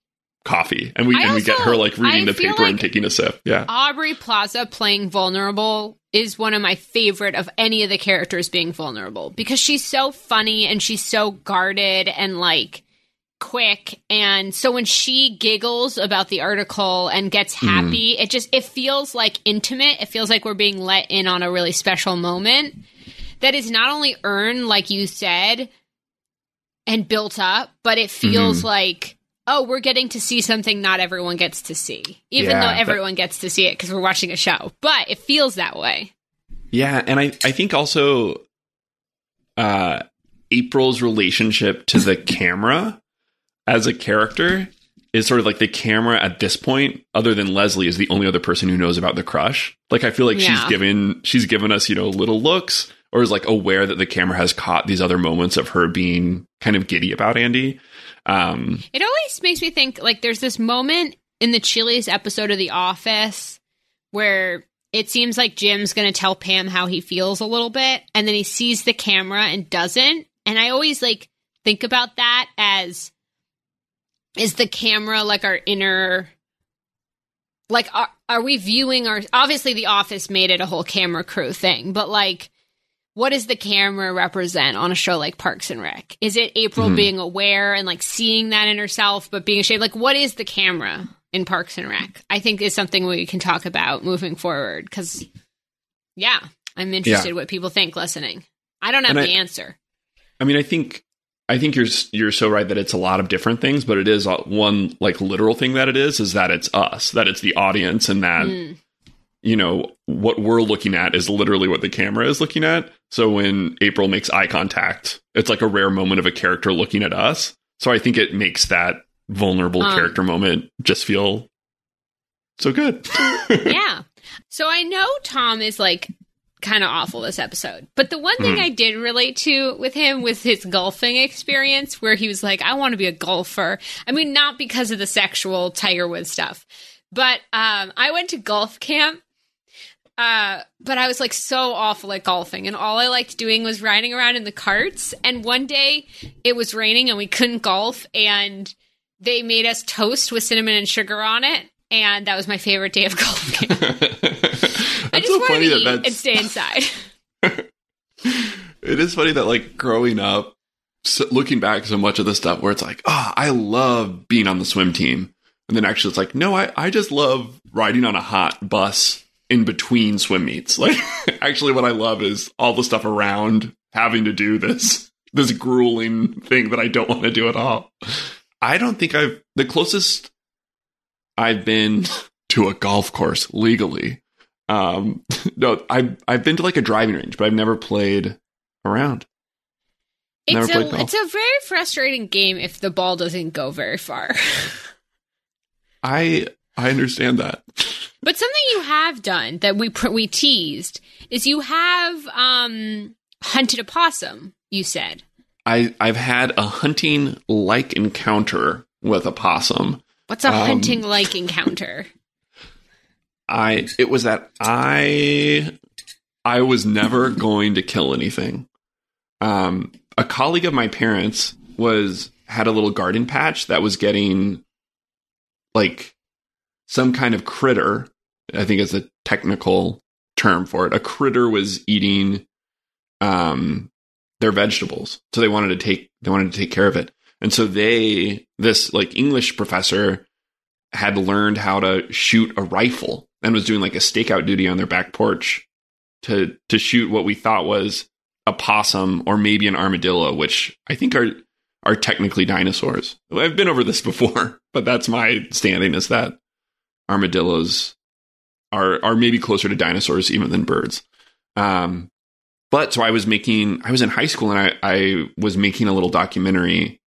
coffee, and we I and we get her like reading I the paper and taking a sip. Yeah, Aubrey Plaza playing vulnerable is one of my favorite of any of the characters being vulnerable because she's so funny and she's so guarded and like quick. And so when she giggles about the article and gets mm-hmm. happy it just it feels like intimate. It feels like we're being let in on a really special moment that is not only earned like you said and built up but it feels mm-hmm. like oh we're getting to see something not everyone gets to see even Yeah, though that- everyone gets to see it because we're watching a show. But it feels that way. Yeah, and I I think also uh April's relationship to the <laughs> camera as a character is sort of like the camera at this point other than Leslie is the only other person who knows about the crush. Like I feel like she's given she's given us you know little looks or is like aware that the camera has caught these other moments of her being kind of giddy about Andy um It always makes me think like there's this moment in the Chili's episode of The Office where it seems like Jim's going to tell Pam how he feels a little bit and then he sees the camera and doesn't. And I always like think about that as is the camera like our inner like are, are we viewing our obviously the office made it a whole camera crew thing but like what does the camera represent on a show like Parks and Rec? Is it April Mhm. being aware and like seeing that in herself, but being ashamed? Like, what is the camera in Parks and Rec? I think is something we can talk about moving forward because, yeah, I'm interested what people think listening. I don't have And the I- answer. I mean, I think I think you're you're so right that it's a lot of different things, but it is uh, one like literal thing that it is is that it's us, that it's the audience, and that Mm. You know what we're looking at is literally what the camera is looking at. So when April makes eye contact, it's like a rare moment of a character looking at us. So I think it makes that vulnerable Um. character moment just feel so good. <laughs> yeah. So I know Tom is like kind of awful this episode. But the one thing Mhm. I did relate to with him was his golfing experience where he was like, I want to be a golfer. I mean, not because of the sexual Tiger Woods stuff, but um, I went to golf camp. Uh, but I was like so awful at golfing, and all I liked doing was riding around in the carts. And one day it was raining and we couldn't golf, and they made us toast with cinnamon and sugar on it. And that was my favorite day of <laughs> golfing. <laughs> I just so wanted funny to that eat that's and stay inside. <laughs> it is funny that like growing up so looking back so much of the stuff where it's like oh i love being on the swim team and then actually it's like no i, I just love riding on a hot bus in between swim meets like <laughs> actually what i love is all the stuff around having to do this this grueling thing that i don't want to do at all i don't think i've the closest i've been to a golf course legally um <laughs> no i i've been to like a driving range but i've never played around Never It's played a golf. it's a very frustrating game if the ball doesn't go very far. <laughs> I I understand that. But something you have done that we we teased is you have um hunted a possum. You said I I've had a hunting like encounter with a possum. what's a Um, hunting like encounter? I it was that I I was never <laughs> going to kill anything. Um a colleague of my parents was had a little garden patch that was getting like some kind of critter, I think is a technical term for it. A critter was eating um their vegetables. So they wanted to take they wanted to take care of it. And so they this like English professor had learned how to shoot a rifle and was doing like a stakeout duty on their back porch to to shoot what we thought was a possum or maybe an armadillo, which I think are are technically dinosaurs. I've been over this <laughs> before, but that's my standing is that armadillos are are maybe closer to dinosaurs even than birds. Um, but so I was making I was in high school and I, I was making a little documentary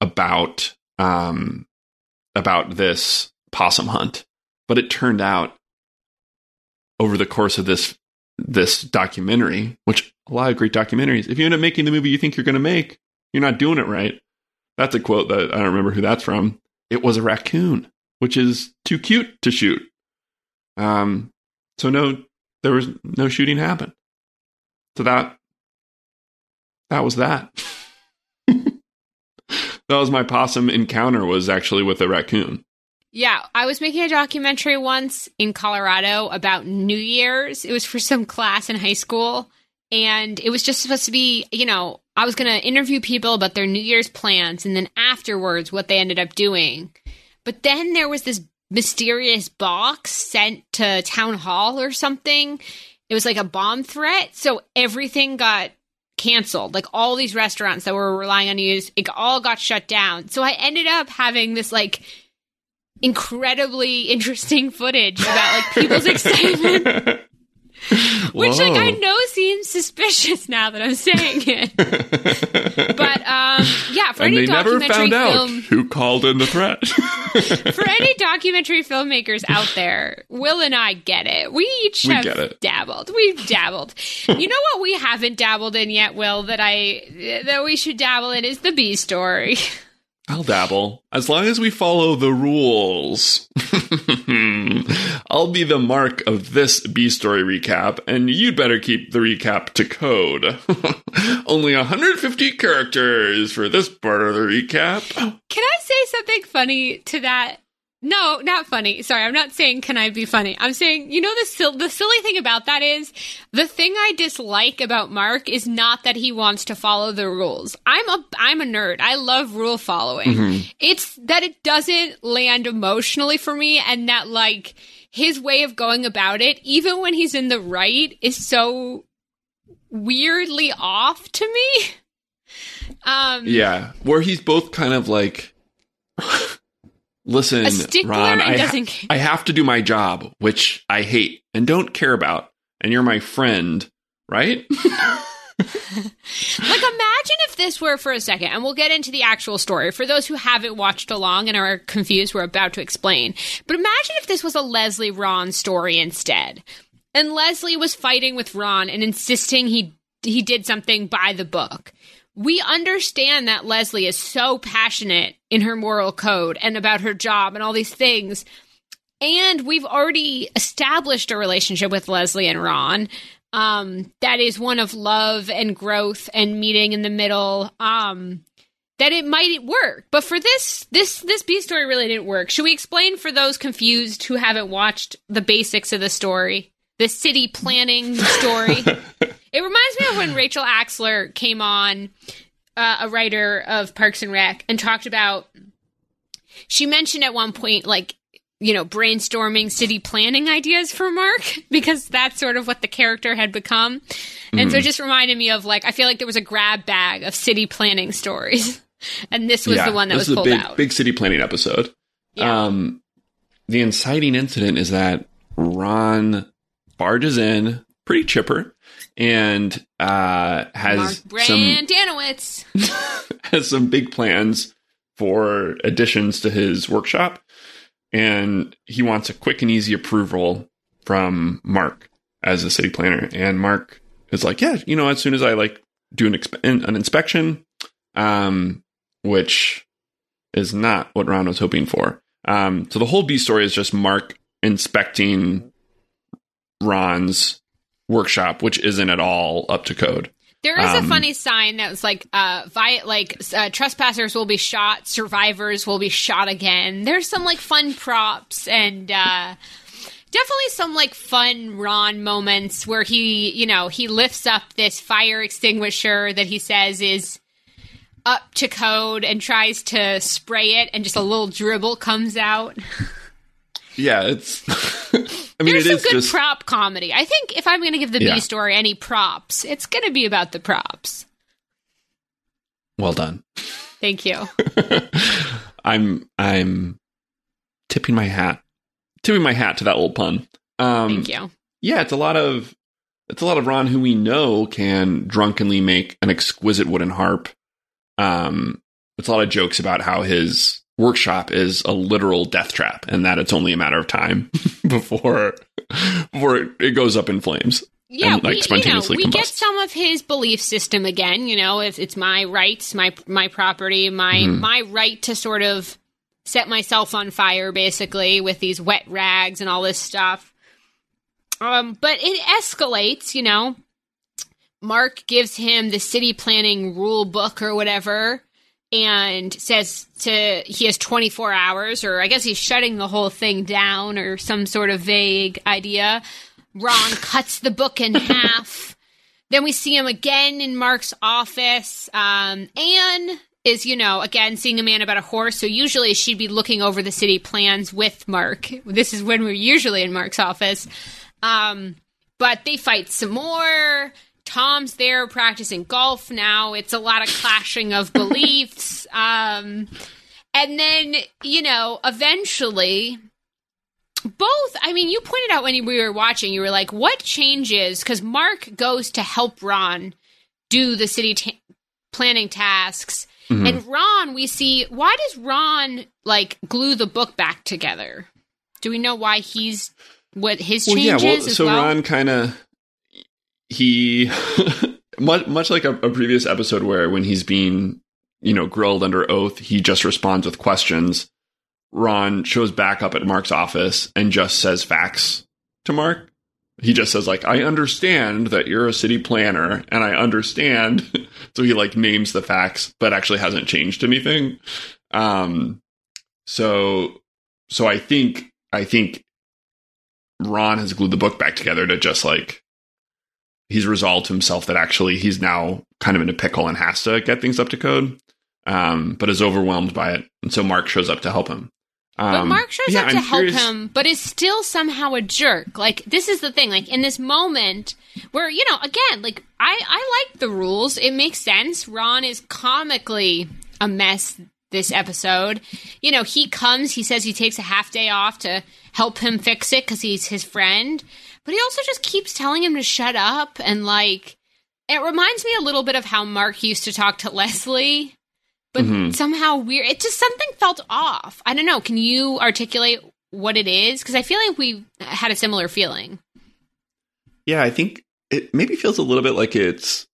about um about this possum hunt. But it turned out over the course of this this documentary, which a lot of great documentaries, if you end up making the movie you think you're going to make, you're not doing it right. That's a quote that I don't remember who that's from. It was a raccoon, which is too cute to shoot. Um, so no, there was no shooting happened. So that that was that. <laughs> that was my possum encounter was actually with a raccoon. Yeah, I was making a documentary once in Colorado about New Year's. It was for some class in high school. And it was just supposed to be, you know, I was going to interview people about their New Year's plans and then afterwards what they ended up doing. But then there was this mysterious box sent to town hall or something. It was like a bomb threat. So everything got canceled. Like all these restaurants that were relying on use, it all got shut down. So I ended up having this like incredibly interesting footage about like people's <laughs> excitement. <laughs> Which like I know seems suspicious now that I'm saying it. <laughs> but um yeah, for and any documentary film who called in the threat. <laughs> for any documentary filmmakers out there, Will and I get it. We each We have get it. dabbled. We've dabbled. you know what we haven't dabbled in yet, Will, that I that we should dabble in is the B story. I'll dabble as long as we follow the rules. <laughs> I'll be the mark of this B story recap, and you'd better keep the recap to code. <laughs> Only 150 characters for this part of the recap. Can I say something funny to that? No, not funny. Sorry, I'm not saying can I be funny. I'm saying, you know, the sil- the silly thing about that is the thing I dislike about Mark is not that he wants to follow the rules. I'm a I'm a nerd. I love rule following. It's that it doesn't land emotionally for me, and that like his way of going about it, even when he's in the right, is so weirdly off to me. <laughs> Um, Yeah, where he's both kind of like, <laughs> listen, Ron, I, ha- I have to do my job, which I hate and don't care about, and you're my friend, right? <laughs> Like, imagine if this were for a second, and we'll get into the actual story. For those who haven't watched along and are confused, we're about to explain. But imagine if this was a Leslie Ron story instead. And Leslie was fighting with Ron and insisting he he did something by the book. We understand that Leslie is so passionate in her moral code and about her job and all these things. And we've already established a relationship with Leslie and Ron um, that is one of love and growth and meeting in the middle. Um, that it might work, but for this this this B story really didn't work. Should we explain for those confused who haven't watched the basics of the story, the city planning story? <laughs> it reminds me of when <sighs> Rachel Axler came on, uh, a writer of Parks and Rec, and talked about. She mentioned at one point like you know, brainstorming city planning ideas for Mark <laughs> because that's sort of what the character had become. And so it just reminded me of like, I feel like there was a grab bag of city planning stories. <laughs> And this was Yeah, the one that was pulled big, out. big city planning episode. Yeah. Um, the inciting incident is that Ron barges in, pretty chipper, and uh, Mark has some Brendanawicz. <laughs> has some big plans for additions to his workshop, and he wants a quick and easy approval from Mark as a city planner. And Mark is like, "Yeah, you know, as soon as I like do an exp- an inspection, um, which is not what Ron was hoping for. Um, so the whole B story is just Mark inspecting Ron's workshop, which isn't at all up to code. There is a Um, funny sign that was like, uh, vi- like uh, trespassers will be shot, survivors will be shot again. There's some like fun props and uh, definitely some like fun Ron moments where he, you know, he lifts up this fire extinguisher that he says is up to code and tries to spray it, and just a little dribble comes out. <laughs> Yeah, it's. <laughs> I mean, There's it some good just prop comedy. I think if I'm going to give the Yeah. B story any props, it's going to be about the props. well done. Thank you. <laughs> I'm I'm tipping my hat, tipping my hat to that old pun. Um, Thank you. yeah, it's a lot of it's a lot of Ron who we know can drunkenly make an exquisite wooden harp. Um, it's a lot of jokes about how his workshop is a literal death trap and that it's only a matter of time <laughs> before before it, it goes up in flames. Yeah, and, like, we, you know, spontaneously we get some of his belief system again. You know, if it's my rights, my my property, my Mm-hmm. my right to sort of set myself on fire, basically with these wet rags and all this stuff. Um, but it escalates. You know, Mark gives him the city planning rule book or whatever and says to he has 24 hours or I guess he's shutting the whole thing down or some sort of vague idea. Ron <laughs> cuts the book in half. Then we see him again in Mark's office. Um, Anne is, you know, again, seeing a man about a horse. So usually she'd be looking over the city plans with Mark. This is when we're usually in Mark's office. Um, but they fight some more. Tom's there practicing golf now. It's a lot of clashing of beliefs. <laughs> Um, and then, you know, eventually, both, I mean, you pointed out when we were watching, you were like, what changes? Because Mark goes to help Ron do the city t- planning tasks. Mm-hmm. And Ron, we see, why does Ron, like, glue the book back together? Do we know why he's, what his changes well, yeah, well, so well? Ron kind of he <laughs> much much like a, a, previous episode where when he's being you know grilled under oath, he just responds with questions. Ron shows back up at Mark's office and just says facts to Mark. He just says like, "I understand that you're a city planner, and I understand." <laughs> so he like names the facts, but actually hasn't changed anything. Um, so so I think I think Ron has glued the book back together to just like he's resolved to himself that actually he's now kind of in a pickle and has to get things up to code, um, but is overwhelmed by it. And so Mark shows up to help him. Um, but Mark shows yeah, up to I'm help curious. him, but is still somehow a jerk. Like this is the thing. Like in this moment where you know, again, like I I like the rules. It makes sense. Ron is comically a mess this episode. You know, he comes. He says he takes a half day off to help him fix it because he's his friend. But he also just keeps telling him to shut up and like it reminds me a little bit of how Mark used to talk to <laughs> Leslie, but mm-hmm. somehow weird. It just something felt off. I don't know. Can you articulate what it is? Because I feel like we had a similar feeling. Yeah, I think it maybe feels a little bit like it's.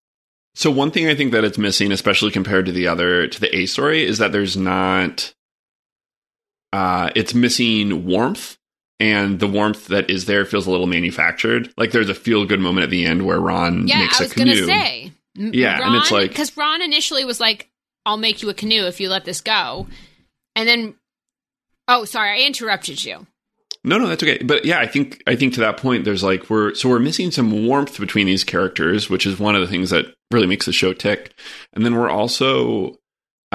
So one thing I think that it's missing, especially compared to the other to the A story, is that there's not. Uh, it's missing warmth and the warmth that is there feels a little manufactured. Like there's a feel good moment at the end where Ron yeah, makes a canoe. I was gonna say, yeah, Ron, and it's like because Ron initially was like, "I'll make you a canoe if you let this go," and then, oh, sorry, I interrupted you. No, no, that's okay. But yeah, I think I think to that point, there's like we're so we're missing some warmth between these characters, which is one of the things that really makes the show tick. And then we're also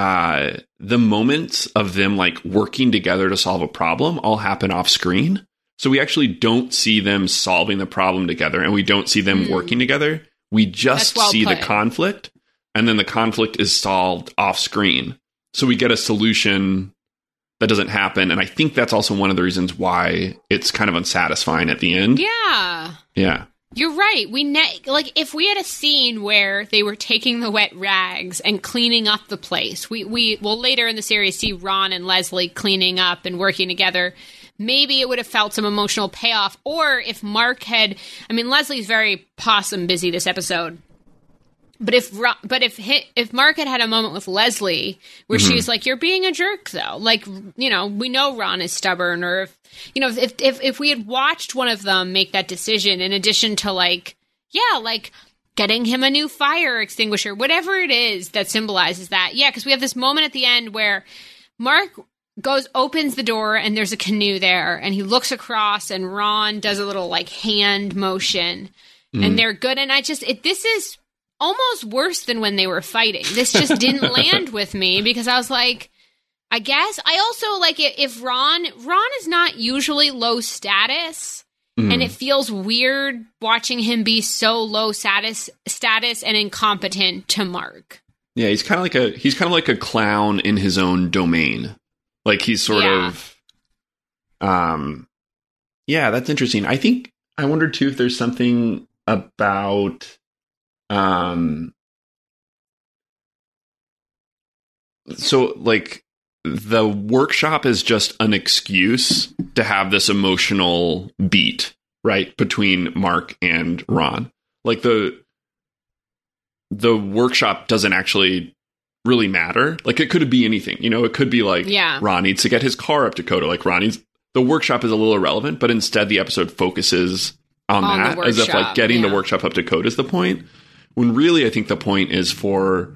uh, the moments of them like working together to solve a problem all happen off screen. So we actually don't see them solving the problem together and we don't see them mm. working together. We just well see put. the conflict and then the conflict is solved off screen. So we get a solution that doesn't happen. And I think that's also one of the reasons why it's kind of unsatisfying at the end. Yeah. Yeah. You're right. We ne- like if we had a scene where they were taking the wet rags and cleaning up the place. We we will later in the series see Ron and Leslie cleaning up and working together. Maybe it would have felt some emotional payoff or if Mark had I mean Leslie's very possum busy this episode. But if but if if Mark had had a moment with Leslie where mm-hmm. she's like, "You're being a jerk," though, like you know, we know Ron is stubborn, or if you know, if if if we had watched one of them make that decision, in addition to like, yeah, like getting him a new fire extinguisher, whatever it is that symbolizes that, yeah, because we have this moment at the end where Mark goes opens the door and there's a canoe there, and he looks across, and Ron does a little like hand motion. And they're good, and I just it, this is almost worse than when they were fighting. This just didn't <laughs> land with me because I was like, I guess I also like it if Ron Ron is not usually low status. Mm. And it feels weird watching him be so low status status and incompetent to Mark. Yeah, he's kind of like a he's kind of like a clown in his own domain. Like he's sort yeah. of um yeah, that's interesting. I think I wonder too if there's something about um so like the workshop is just an excuse to have this emotional beat right between mark and ron. Like the the workshop doesn't actually really matter. Like it could be anything you know? It could be like yeah. ron needs to get his car up to code like ron needs the workshop is a little irrelevant but instead the episode focuses on, on that as if like getting yeah. the workshop up to code is the point When really, I think the point is for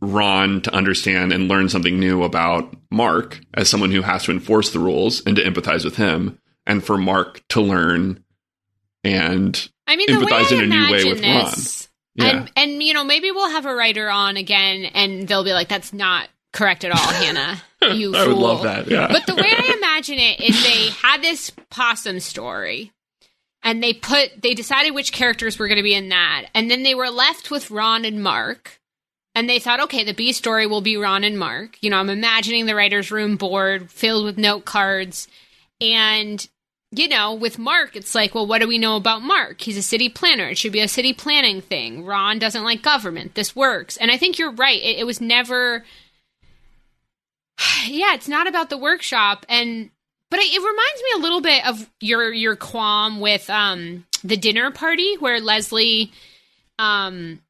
Ron to understand and learn something new about Mark as someone who has to enforce the rules and to empathize with him, and for Mark to learn and I mean, empathize in a new way with this, Ron. Yeah. And, and, you know, maybe we'll have a writer on again and they'll be like, that's not correct at all, Hannah. <laughs> You I fool. would love that. Yeah. But the way I imagine it is they had this possum story and they put, they decided which characters were going to be in that. And then they were left with Ron and Mark and they thought, okay, the B story will be Ron and Mark. You know, I'm imagining the writer's room board filled with note cards. And, you know, with Mark, it's like, well, what do we know about Mark? He's a city planner. It should be a city planning thing. Ron doesn't like government. This works. And I think you're right. It, it was never. <sighs> Yeah, it's not about the workshop. And. But it, it reminds me a little bit of your your qualm with um the dinner party where Leslie um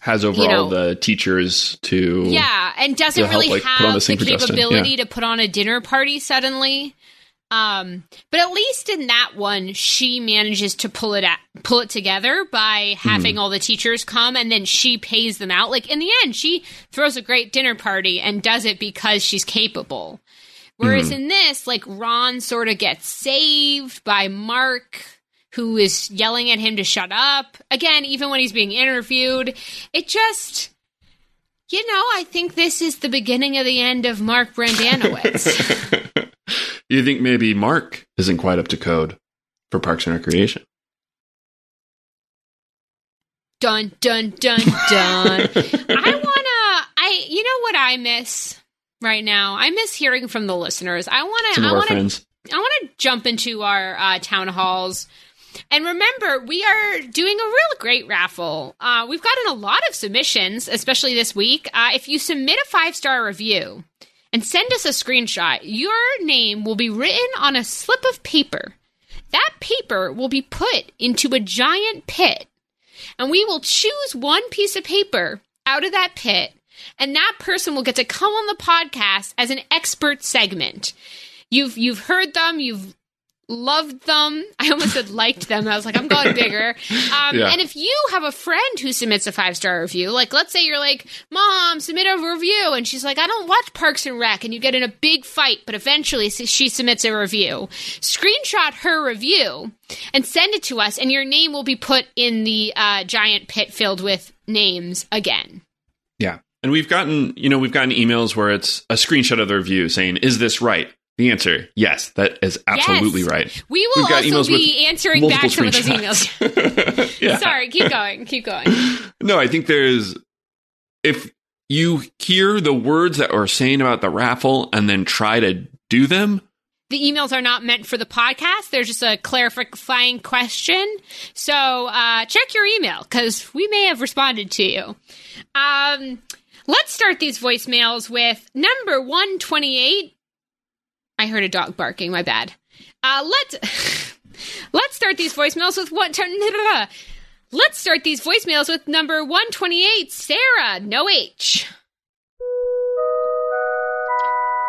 has over you know, all the teachers to yeah and doesn't really like, have the, the capability yeah. to put on a dinner party suddenly um but at least in that one she manages to pull it at, pull it together by having mm. all the teachers come and then she pays them out like in the end she throws a great dinner party and does it because she's capable whereas mm. in this like ron sort of gets saved by mark who is yelling at him to shut up. Again, even when he's being interviewed, it just you know, I think this is the beginning of the end of Mark Brendanawicz. <laughs> <laughs> you think maybe Mark isn't quite up to code for Parks and Recreation? Dun dun dun dun. <laughs> I wanna I you know what I miss right now? I miss hearing from the listeners. I wanna I wanna I wanna jump into our uh, town halls and remember, we are doing a real great raffle. Uh, we've gotten a lot of submissions, especially this week. Uh, if you submit a five star review and send us a screenshot, your name will be written on a slip of paper. That paper will be put into a giant pit, and we will choose one piece of paper out of that pit, and that person will get to come on the podcast as an expert segment. You've you've heard them, you've loved them. I almost said liked them. I was like, I'm going bigger. <laughs> Um, yeah. And if you have a friend who submits a five star review, like let's say you're like, Mom, submit a review. And she's like, I don't watch Parks and Rec. And you get in a big fight, but eventually she submits a review. Screenshot her review and send it to us, and your name will be put in the uh, giant pit filled with names again. And we've gotten, you know, we've gotten emails where it's a screenshot of the review saying, "Is this right?" The answer, yes, that is absolutely yes. right. We will also be answering back some of those emails. <laughs> <laughs> yeah. Sorry, keep going, keep going. No, I think there's if you hear the words that are saying about the raffle and then try to do them. The emails are not meant for the podcast. They're just a clarifying question. So uh, check your email because we may have responded to you. Um, let's start these voicemails with number 128 I heard a dog barking. My bad. Uh, let's <laughs> let's start these voicemails with what? <laughs> Let's start these voicemails with number one twenty eight. Sarah, no H.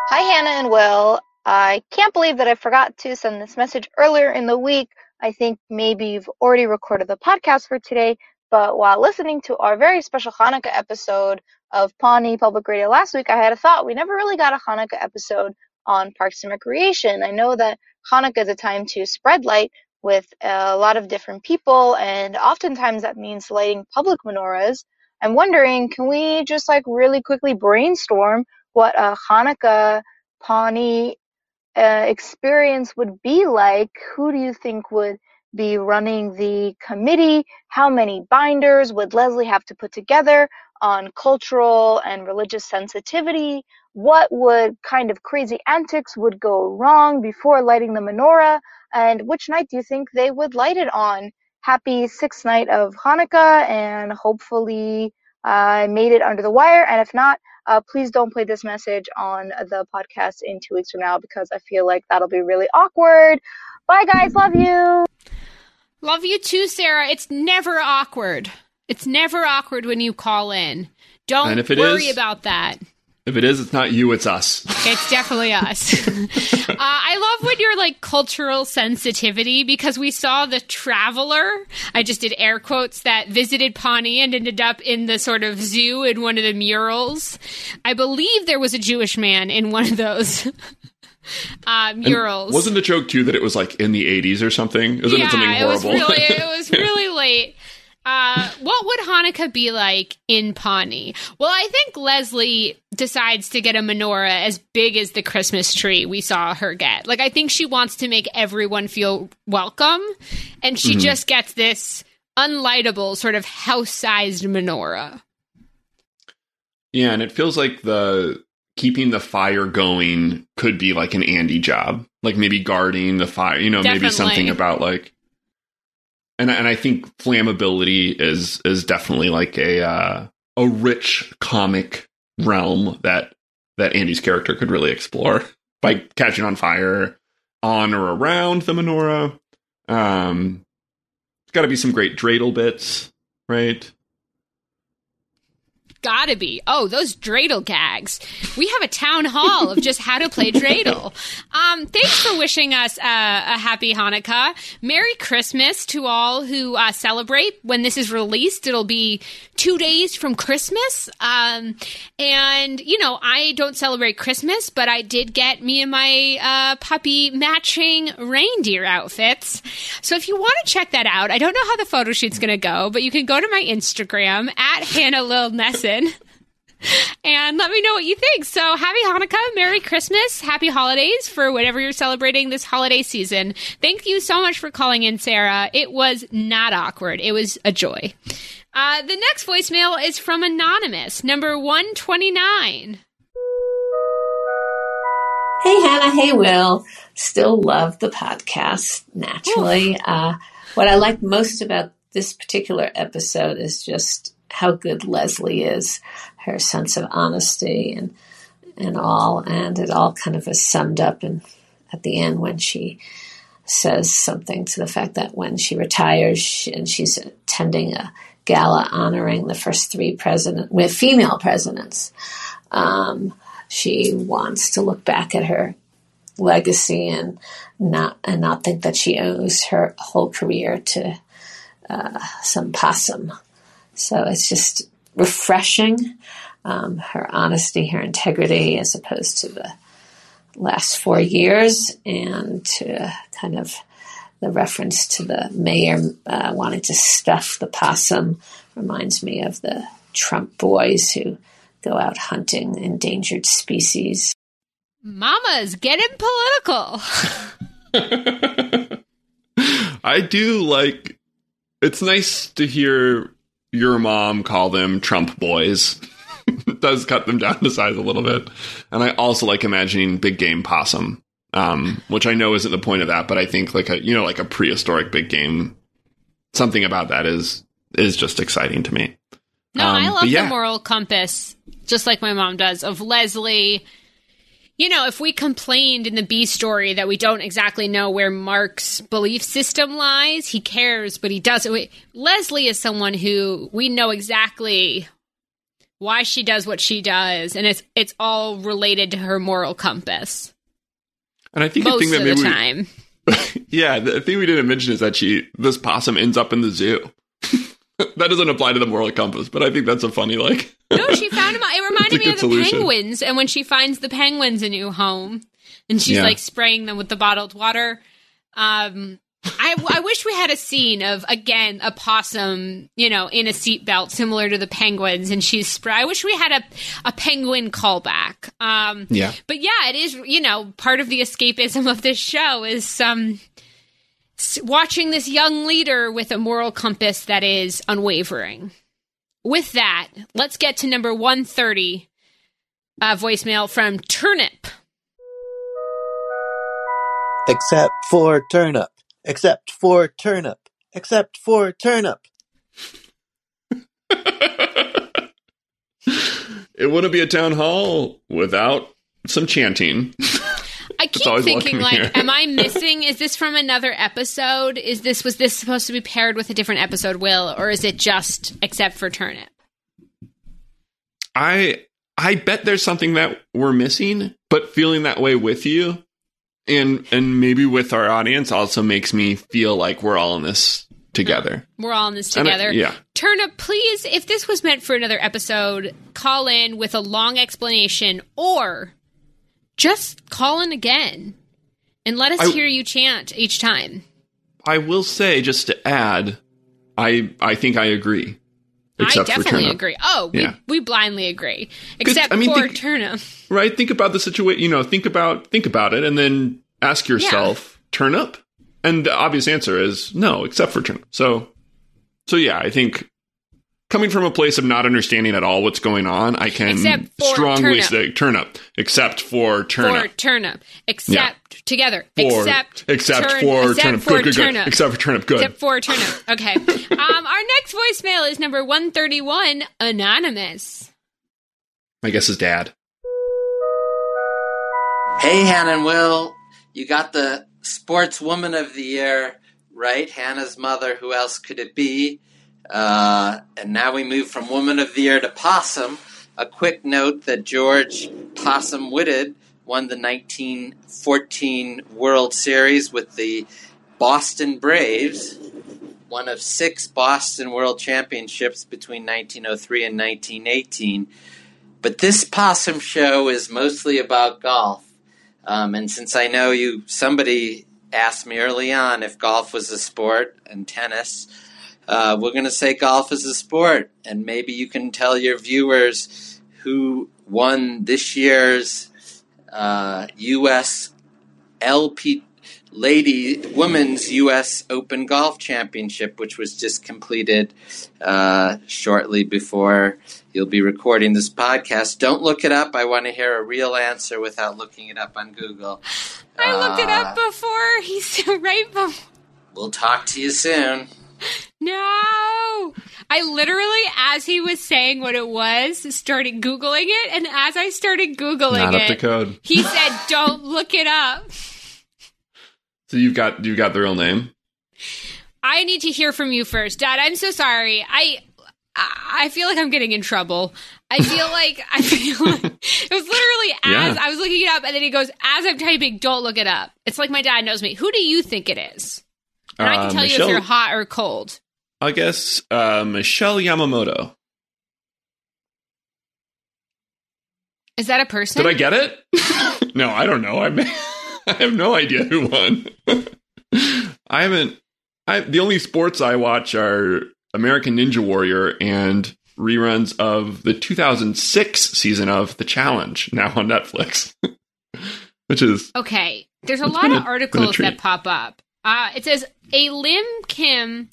Hi, Hannah and Will. I can't believe that I forgot to send this message earlier in the week. I think maybe you've already recorded the podcast for today, but while listening to our very special Hanukkah episode of Pawnee Public Radio last week, I had a thought. We never really got a Hanukkah episode on Parks and Recreation. I know that Hanukkah is a time to spread light with a lot of different people, and oftentimes that means lighting public menorahs. I'm wondering, can we just like really quickly brainstorm what a Hanukkah Pawnee uh, experience would be like? Who do you think would be running the committee? How many binders would Leslie have to put together on cultural and religious sensitivity? what would kind of crazy antics would go wrong before lighting the menorah, and which night do you think they would light it on? Happy sixth night of Hanukkah, and hopefully I uh, made it under the wire. And if not, uh, please don't play this message on the podcast in two weeks from now because I feel like that'll be really awkward. Bye, guys. Love you. Love you too, Sarah. It's never awkward. It's never awkward when you call in. Don't worry is, about that If it is, it's not you, it's us. It's definitely us. <laughs> uh, I love when you're like cultural sensitivity because we saw the traveler. I just did air quotes that visited Pawnee and ended up in the sort of zoo in one of the murals. I believe there was a Jewish man in one of those. <laughs> Uh, murals. And wasn't the joke too that it was like in the 80s or something? Isn't yeah, it something horrible? It was really, it <laughs> was really late. Uh, what would Hanukkah be like in Pawnee? Well, I think Leslie decides to get a menorah as big as the Christmas tree we saw her get. Like, I think she wants to make everyone feel welcome, and she mm-hmm. just gets this unlightable, sort of house sized menorah. Yeah, and it feels like the keeping the fire going could be like an Andy job, like maybe guarding the fire. You know, Definitely. maybe something about like. And and I think flammability is is definitely like a uh, a rich comic realm that that Andy's character could really explore <laughs> by catching on fire on or around the menorah. Um, it's got to be some great dreidel bits, right? Gotta be. Oh, those dreidel gags. We have a town hall of just how to play dreidel. Um, thanks for wishing us uh, a happy Hanukkah. Merry Christmas to all who uh, celebrate. When this is released, it'll be two days from Christmas. Um, and, you know, I don't celebrate Christmas, but I did get me and my uh, puppy matching reindeer outfits. So if you want to check that out, I don't know how the photo shoot's going to go, but you can go to my Instagram at Hannah Lil Nesson <laughs> and let me know what you think. So, happy Hanukkah, Merry Christmas, Happy Holidays for whatever you're celebrating this holiday season. Thank you so much for calling in, Sarah. It was not awkward, it was a joy. Uh, the next voicemail is from Anonymous, number 129. Hey, Hannah. Hey, Will. Still love the podcast, naturally. Uh, what I like most about this particular episode is just how good Leslie is, her sense of honesty and and all, and it all kind of is summed up in at the end when she says something to the fact that when she retires she, and she's attending a gala honoring the first three president with female presidents, um, she wants to look back at her legacy and not and not think that she owes her whole career to uh, some possum. So it's just refreshing. Um, her honesty, her integrity, as opposed to the last four years, and to kind of the reference to the mayor uh, wanting to stuff the possum reminds me of the Trump boys who go out hunting endangered species. Mama's getting political. <laughs> I do like. It's nice to hear your mom call them Trump boys. <laughs> It does cut them down to size a little bit. And I also like imagining big game possum, um, which I know isn't the point of that, but I think like a you know like a prehistoric big game, something about that is is just exciting to me. No, um, I love yeah. the moral compass, just like my mom does, of Leslie you know, if we complained in the B story that we don't exactly know where Mark's belief system lies, he cares, but he doesn't. Leslie is someone who we know exactly why she does what she does, and it's it's all related to her moral compass. And I think most the thing that maybe the time. We, <laughs> yeah, the thing we didn't mention is that she this possum ends up in the zoo. <laughs> that doesn't apply to the moral compass, but I think that's a funny like. no, she <laughs> found him. It reminded me of the solution. penguins, and when she finds the penguins a new home, and she's yeah. like spraying them with the bottled water. Um, I, I wish we had a scene of again a possum, you know, in a seatbelt similar to the penguins, and she's spray. I wish we had a a penguin callback. Um, yeah, but yeah, it is. You know, part of the escapism of this show is um watching this young leader with a moral compass that is unwavering. With that, let's get to number 130 uh, voicemail from Turnip. Except for Turnip. Except for Turnip. Except for Turnip. <laughs> it wouldn't be a town hall without some chanting. I keep thinking like, here. am I <laughs> missing? Is this from another episode? Is this was this supposed to be paired with a different episode, Will, or is it just except for turnip? I I bet there's something that we're missing, but feeling that way with you and and maybe with our audience also makes me feel like we're all in this together. We're all in this And I- together. yeah. Turnip, please, if this was meant for another episode, call in with a long explanation or just call in again and let us I- hear you chant each time. I will say just to add, I I think I agree. I definitely agree. Oh, we, Yeah. we blindly agree. Except I mean, for think- turnip. Right? Think about the situation, you know, think about think about it and then ask yourself, turnip? And the obvious answer is no, except for turnip. So so yeah, I think coming from a place of not understanding at all what's going on, I can strongly turnip. say turnip, except for turnip. For turnip. Except together. For- except except turn- for except turnip. For good, good, good. turnip. Except for turnip. Good. Except for turnip. Okay. <laughs> um, our next voicemail is number 131, Anonymous. I guess his dad. Hey, Hannah and Will. You got the Sportswoman of the Year, right? Hannah's mother. Who else could it be? Uh, and now we move from Woman of the Year to Possum. A quick note that George Possum Whitted won the 1914 World Series with the Boston Braves, one of six Boston World Championships between 1903 and 1918. But this Possum show is mostly about golf. Um, and since I know you, somebody asked me early on if golf was a sport and tennis, uh, we're going to say golf is a sport. And maybe you can tell your viewers who won this year's uh, U.S. LP Lady Women's U.S. Open Golf Championship, which was just completed uh, shortly before you'll be recording this podcast. Don't look it up. I want to hear a real answer without looking it up on Google. I looked it Uh, up before. <laughs> He's right before. We'll talk to you soon. <laughs> No! I literally, as he was saying what it was, started Googling it. And as I started Googling Not up to it, code. he said, don't look it up. So you've got you've got the real name. I need to hear from you first, Dad. I'm so sorry. I I feel like I'm getting in trouble. I feel <laughs> like I feel like it was literally as Yeah. I was looking it up, and then he goes, "As I'm typing, don't look it up." It's like my dad knows me. Who do you think it is? And I can Uh, tell you if you're hot or cold. I guess uh, Michelle Yamamoto. Is that a person? Did I get it? <laughs> no, I don't know. I may, <laughs> I have no idea who won. <laughs> I haven't. I the only sports I watch are American Ninja Warrior and reruns of the 2006 season of The Challenge, now on Netflix. Which is Okay, there's a lot been of articles that pop up. Uh, it says A Lim Kim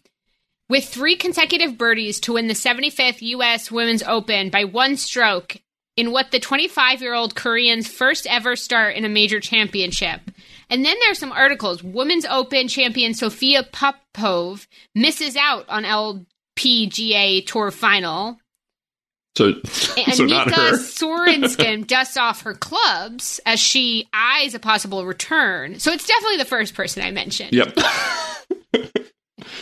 with three consecutive birdies to win the 75th U.S. Women's Open by one stroke in what the 25 year old Korean's first ever start in a major championship. And then there's some articles. Women's Open champion Sofia Popov misses out on LPGA Tour final. So so Annika her. Sorenstam <laughs> dusts off her clubs as she eyes a possible return. So it's definitely the first person I mentioned. Yep. <laughs>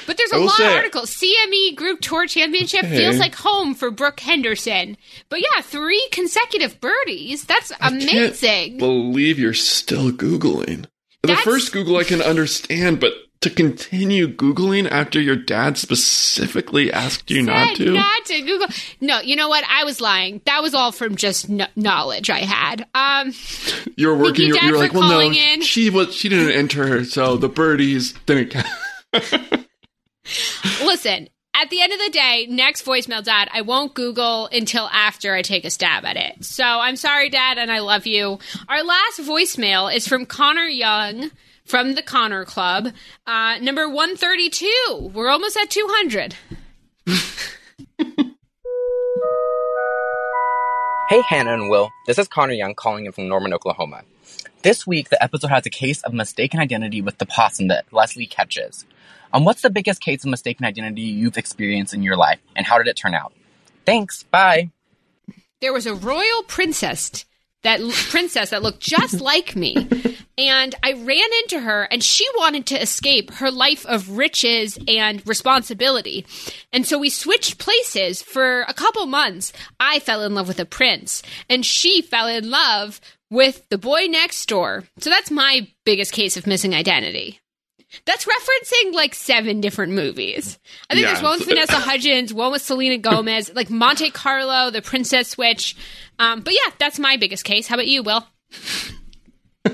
But there's a lot of articles. CME Group Tour Championship Okay. feels like home for Brooke Henderson. But yeah, three consecutive birdies. That's amazing. Can't believe you're still googling. The first Google I can understand, but to continue googling after your dad specifically asked you not Said to. Not to Google. No, you know what? I was lying. That was all from just kn- knowledge I had. Um, you're working. you, You're, Dad, you're for like, well, no, calling in. she was. She didn't enter, her, so the birdies didn't count. <laughs> Listen, at the end of the day, next voicemail, Dad, I won't Google until after I take a stab at it. So I'm sorry, Dad, and I love you. Our last voicemail is from Connor Young from the Connor Club, uh, number 132. We're almost at 200. <laughs> Hey, Hannah and Will. This is Connor Young calling in from Norman, Oklahoma. This week, the episode has a case of mistaken identity with the possum that Leslie catches. Um, what's the biggest case of mistaken identity you've experienced in your life, and how did it turn out? Thanks. Bye. There was a royal princess that l- princess that looked just <laughs> like me. And I ran into her, and she wanted to escape her life of riches and responsibility. And so we switched places for a couple months. I fell in love with a prince, and she fell in love with the boy next door. So that's my biggest case of missing identity. That's referencing like seven different movies. I think Yeah. there's one with Vanessa <laughs> Hudgens, one with Selena Gomez, like Monte Carlo, The Princess Switch. Um, but yeah, that's my biggest case. How about you, Will? <laughs>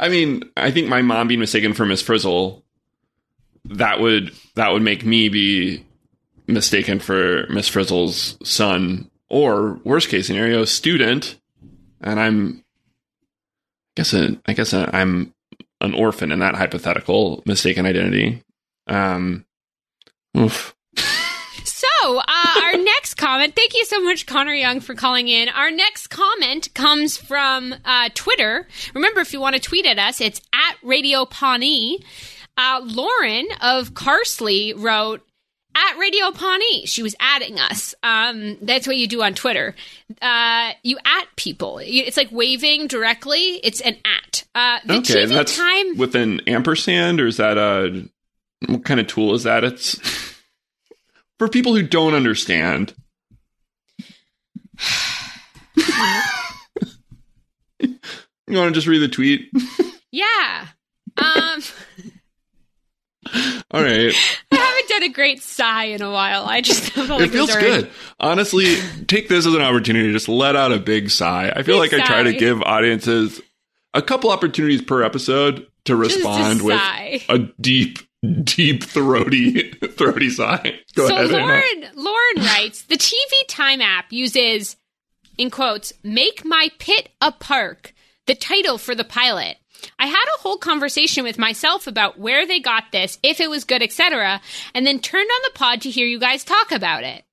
I mean, I think my mom being mistaken for Miss Frizzle, that would that would make me be mistaken for Miss Frizzle's son, or worst case scenario, student, and I'm, I guess, I guess I'm an orphan in that hypothetical mistaken identity. Um, oof. So, uh, our <laughs> next comment, thank you so much, Connor Young, for calling in. Our next comment comes from uh, Twitter. Remember, if you want to tweet at us, it's at Radio Pawnee. Uh, Lauren of Carsley wrote, at Radio Pawnee. She was adding us. Um, that's what you do on Twitter. Uh, you at people. It's like waving directly. It's an at. Uh, Okay, that's time. with an ampersand, or is that a what kind of tool is that? It's <laughs> for people who don't understand. <sighs> you want to just read the tweet? yeah. Um, <laughs> All right. I haven't done a great sigh in a while. I just felt like it feels good. Honestly, take this as an opportunity to just let out a big sigh. I feel Big like I try to give audiences a couple opportunities per episode to respond with a deep, deep throaty, <laughs> throaty sigh. Go so ahead. Anna. Lauren Lauren writes the TV Time app uses in quotes make my pit a park the title for the pilot. I had a whole conversation with myself about where they got this, if it was good, etc., and then turned on the pod to hear you guys talk about it.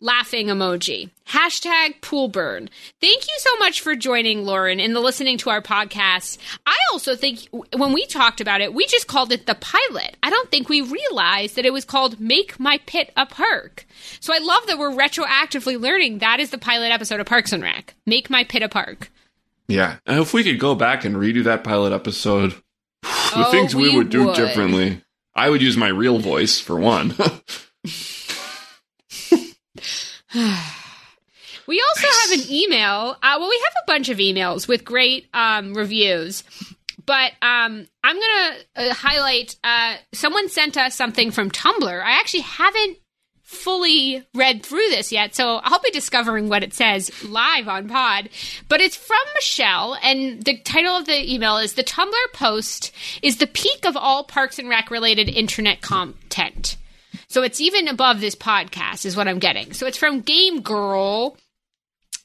Laughing emoji. Hashtag pool burn. Thank you so much for joining, Lauren, and the listening to our podcast. I also think when we talked about it, we just called it the pilot. I don't think we realized that it was called Make My Pit a Park. So I love that we're retroactively learning that is the pilot episode of Parks and Rec. Make My Pit a Park. Yeah. And if we could go back and redo that pilot episode, <sighs> the Oh, things we, we would do would. differently. I would use my real voice for one. <laughs> We also have an email. Uh, well, we have a bunch of emails with great um, reviews, but um, I'm going to uh, highlight. Uh, someone sent us something from Tumblr. I actually haven't fully read through this yet, so I'll be discovering what it says live on Pod. But it's from Michelle, and the title of the email is "The Tumblr post is the peak of all Parks and Rec related internet content." So it's even above this podcast, is what I'm getting. So it's from Game Girl.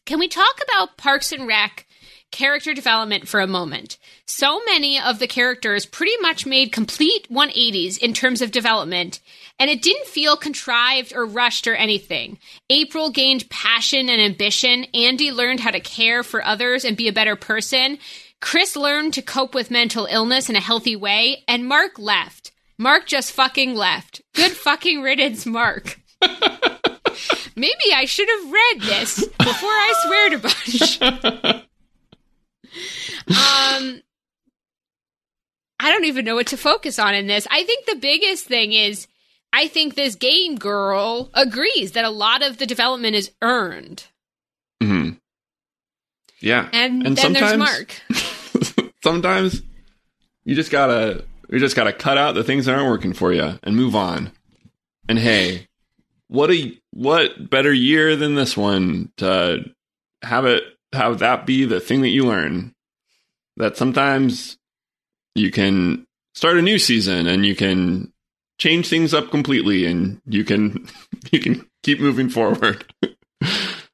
Can we talk about Parks and Rec character development for a moment? So many of the characters pretty much made complete 180s in terms of development, and it didn't feel contrived or rushed or anything. April gained passion and ambition. Andy learned how to care for others and be a better person. Chris learned to cope with mental illness in a healthy way, and Mark left. Mark just fucking left. Good fucking riddance, Mark. <laughs> Maybe I should have read this before I swear a bunch. um, I don't even know what to focus on in this. I think the biggest thing is I think this game girl agrees that a lot of the development is earned. hmm Yeah. And, And then there's sometimes- Mark. <laughs> Sometimes you just gotta you just gotta cut out the things that aren't working for you and move on. And hey, what a what better year than this one to have it have that be the thing that you learn. That sometimes you can start a new season and you can change things up completely and you can <laughs> you can keep moving forward. <laughs>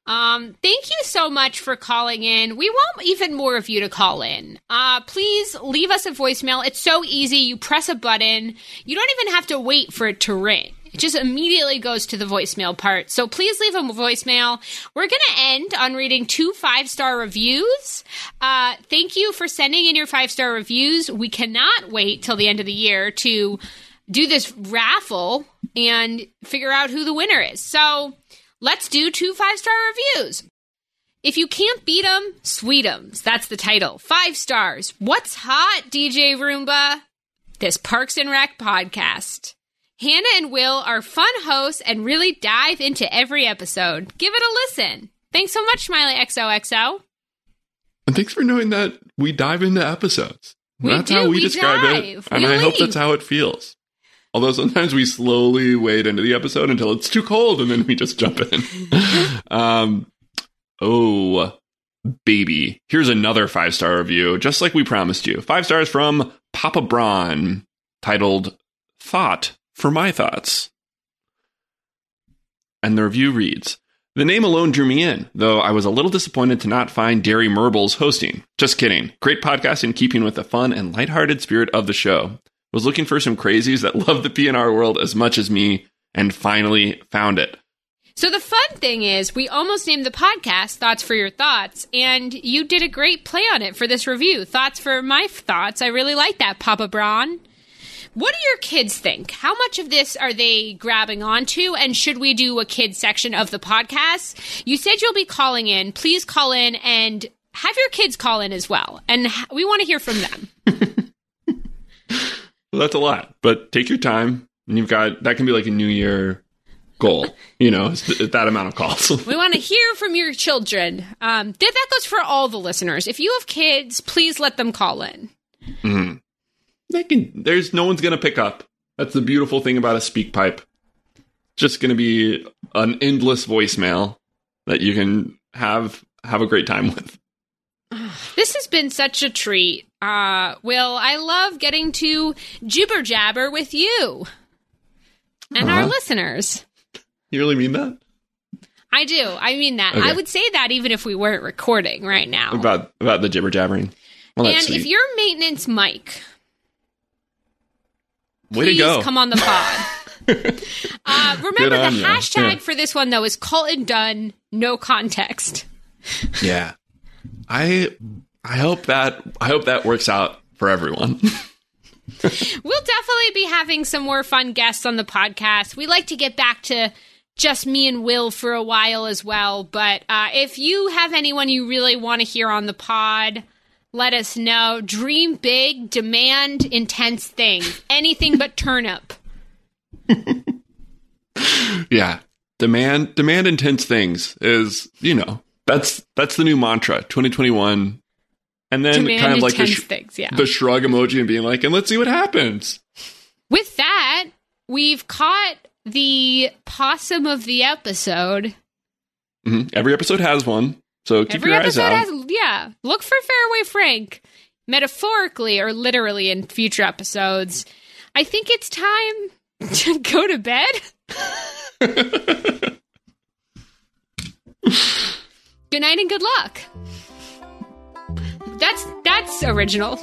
Um, thank you so much for calling in. We want even more of you to call in. Uh, please leave us a voicemail. It's so easy. You press a button. You don't even have to wait for it to ring. It just immediately goes to the voicemail part. So please leave a voicemail. We're going to end on reading two five star reviews. Uh, thank you for sending in your five star reviews. We cannot wait till the end of the year to do this raffle and figure out who the winner is. So let's do two five star reviews. If you can't beat 'em, sweet 'ems. That's the title. Five stars. What's hot, DJ Roomba? This Parks and Rec podcast. Hannah and Will are fun hosts and really dive into every episode. Give it a listen. Thanks so much, Smiley XOXO. And thanks for knowing that we dive into episodes. We that's do, how we, we describe dive. it. And We I hope that's how it feels. Although sometimes we slowly wade into the episode until it's too cold and then we just jump in. <laughs> um, oh, baby. Here's another five star review, just like we promised you. Five stars from Papa Braun, titled Thought for My Thoughts. And the review reads The name alone drew me in, though I was a little disappointed to not find Derry Merbles hosting. Just kidding. Great podcast in keeping with the fun and lighthearted spirit of the show. Was looking for some crazies that <laughs> love the PNR world as much as me, and finally found it. So the fun thing is, we almost named the podcast "Thoughts for Your Thoughts," and you did a great play on it for this review. Thoughts for my thoughts. I really like that, Papa Braun. What do your kids think? How much of this are they grabbing onto? And should we do a kids section of the podcast? You said you'll be calling in. Please call in and have your kids call in as well. And we want to hear from them. <laughs> Well, that's a lot, but take your time. And you've got that can be like a New Year goal, you know, th- that amount of calls. <laughs> We want to hear from your children. Um, th- that goes for all the listeners. If you have kids, please let them call in. Mhm. They can. There's no one's gonna pick up. That's the beautiful thing about a SpeakPipe. Just gonna be an endless voicemail that you can have have a great time with. This has been such a treat. Uh, Will, I love getting to jibber jabber with you and our Uh-huh. listeners. You really mean that I do. I mean that. Okay. I would say that even if we weren't recording right now. about about the jibber jabbering? Well, and if you're maintenance Mike, Way to please go. come on the pod. <laughs> uh, remember the hashtag Yeah. for this one though is Colton Dunn, no context. Yeah, I I hope that I hope that works out for everyone. <laughs> We'll definitely be having some more fun guests on the podcast. We like to get back to just me and Will for a while as well. But uh, if you have anyone you really want to hear on the pod, let us know. Dream big, demand intense things. Anything but turnip. <laughs> yeah, demand demand intense things is you know that's that's the new mantra 2021, and then Demand kind of like the, sh- things, yeah. the shrug emoji and being like, and let's see what happens. With that, we've caught the possum of the episode. hmm Every episode has one, so keep Every your eyes episode out. has, yeah. Look for Fairway Frank, metaphorically or literally in future episodes. I think it's time <laughs> to go to bed. <laughs> Good night and good luck. That's that's original.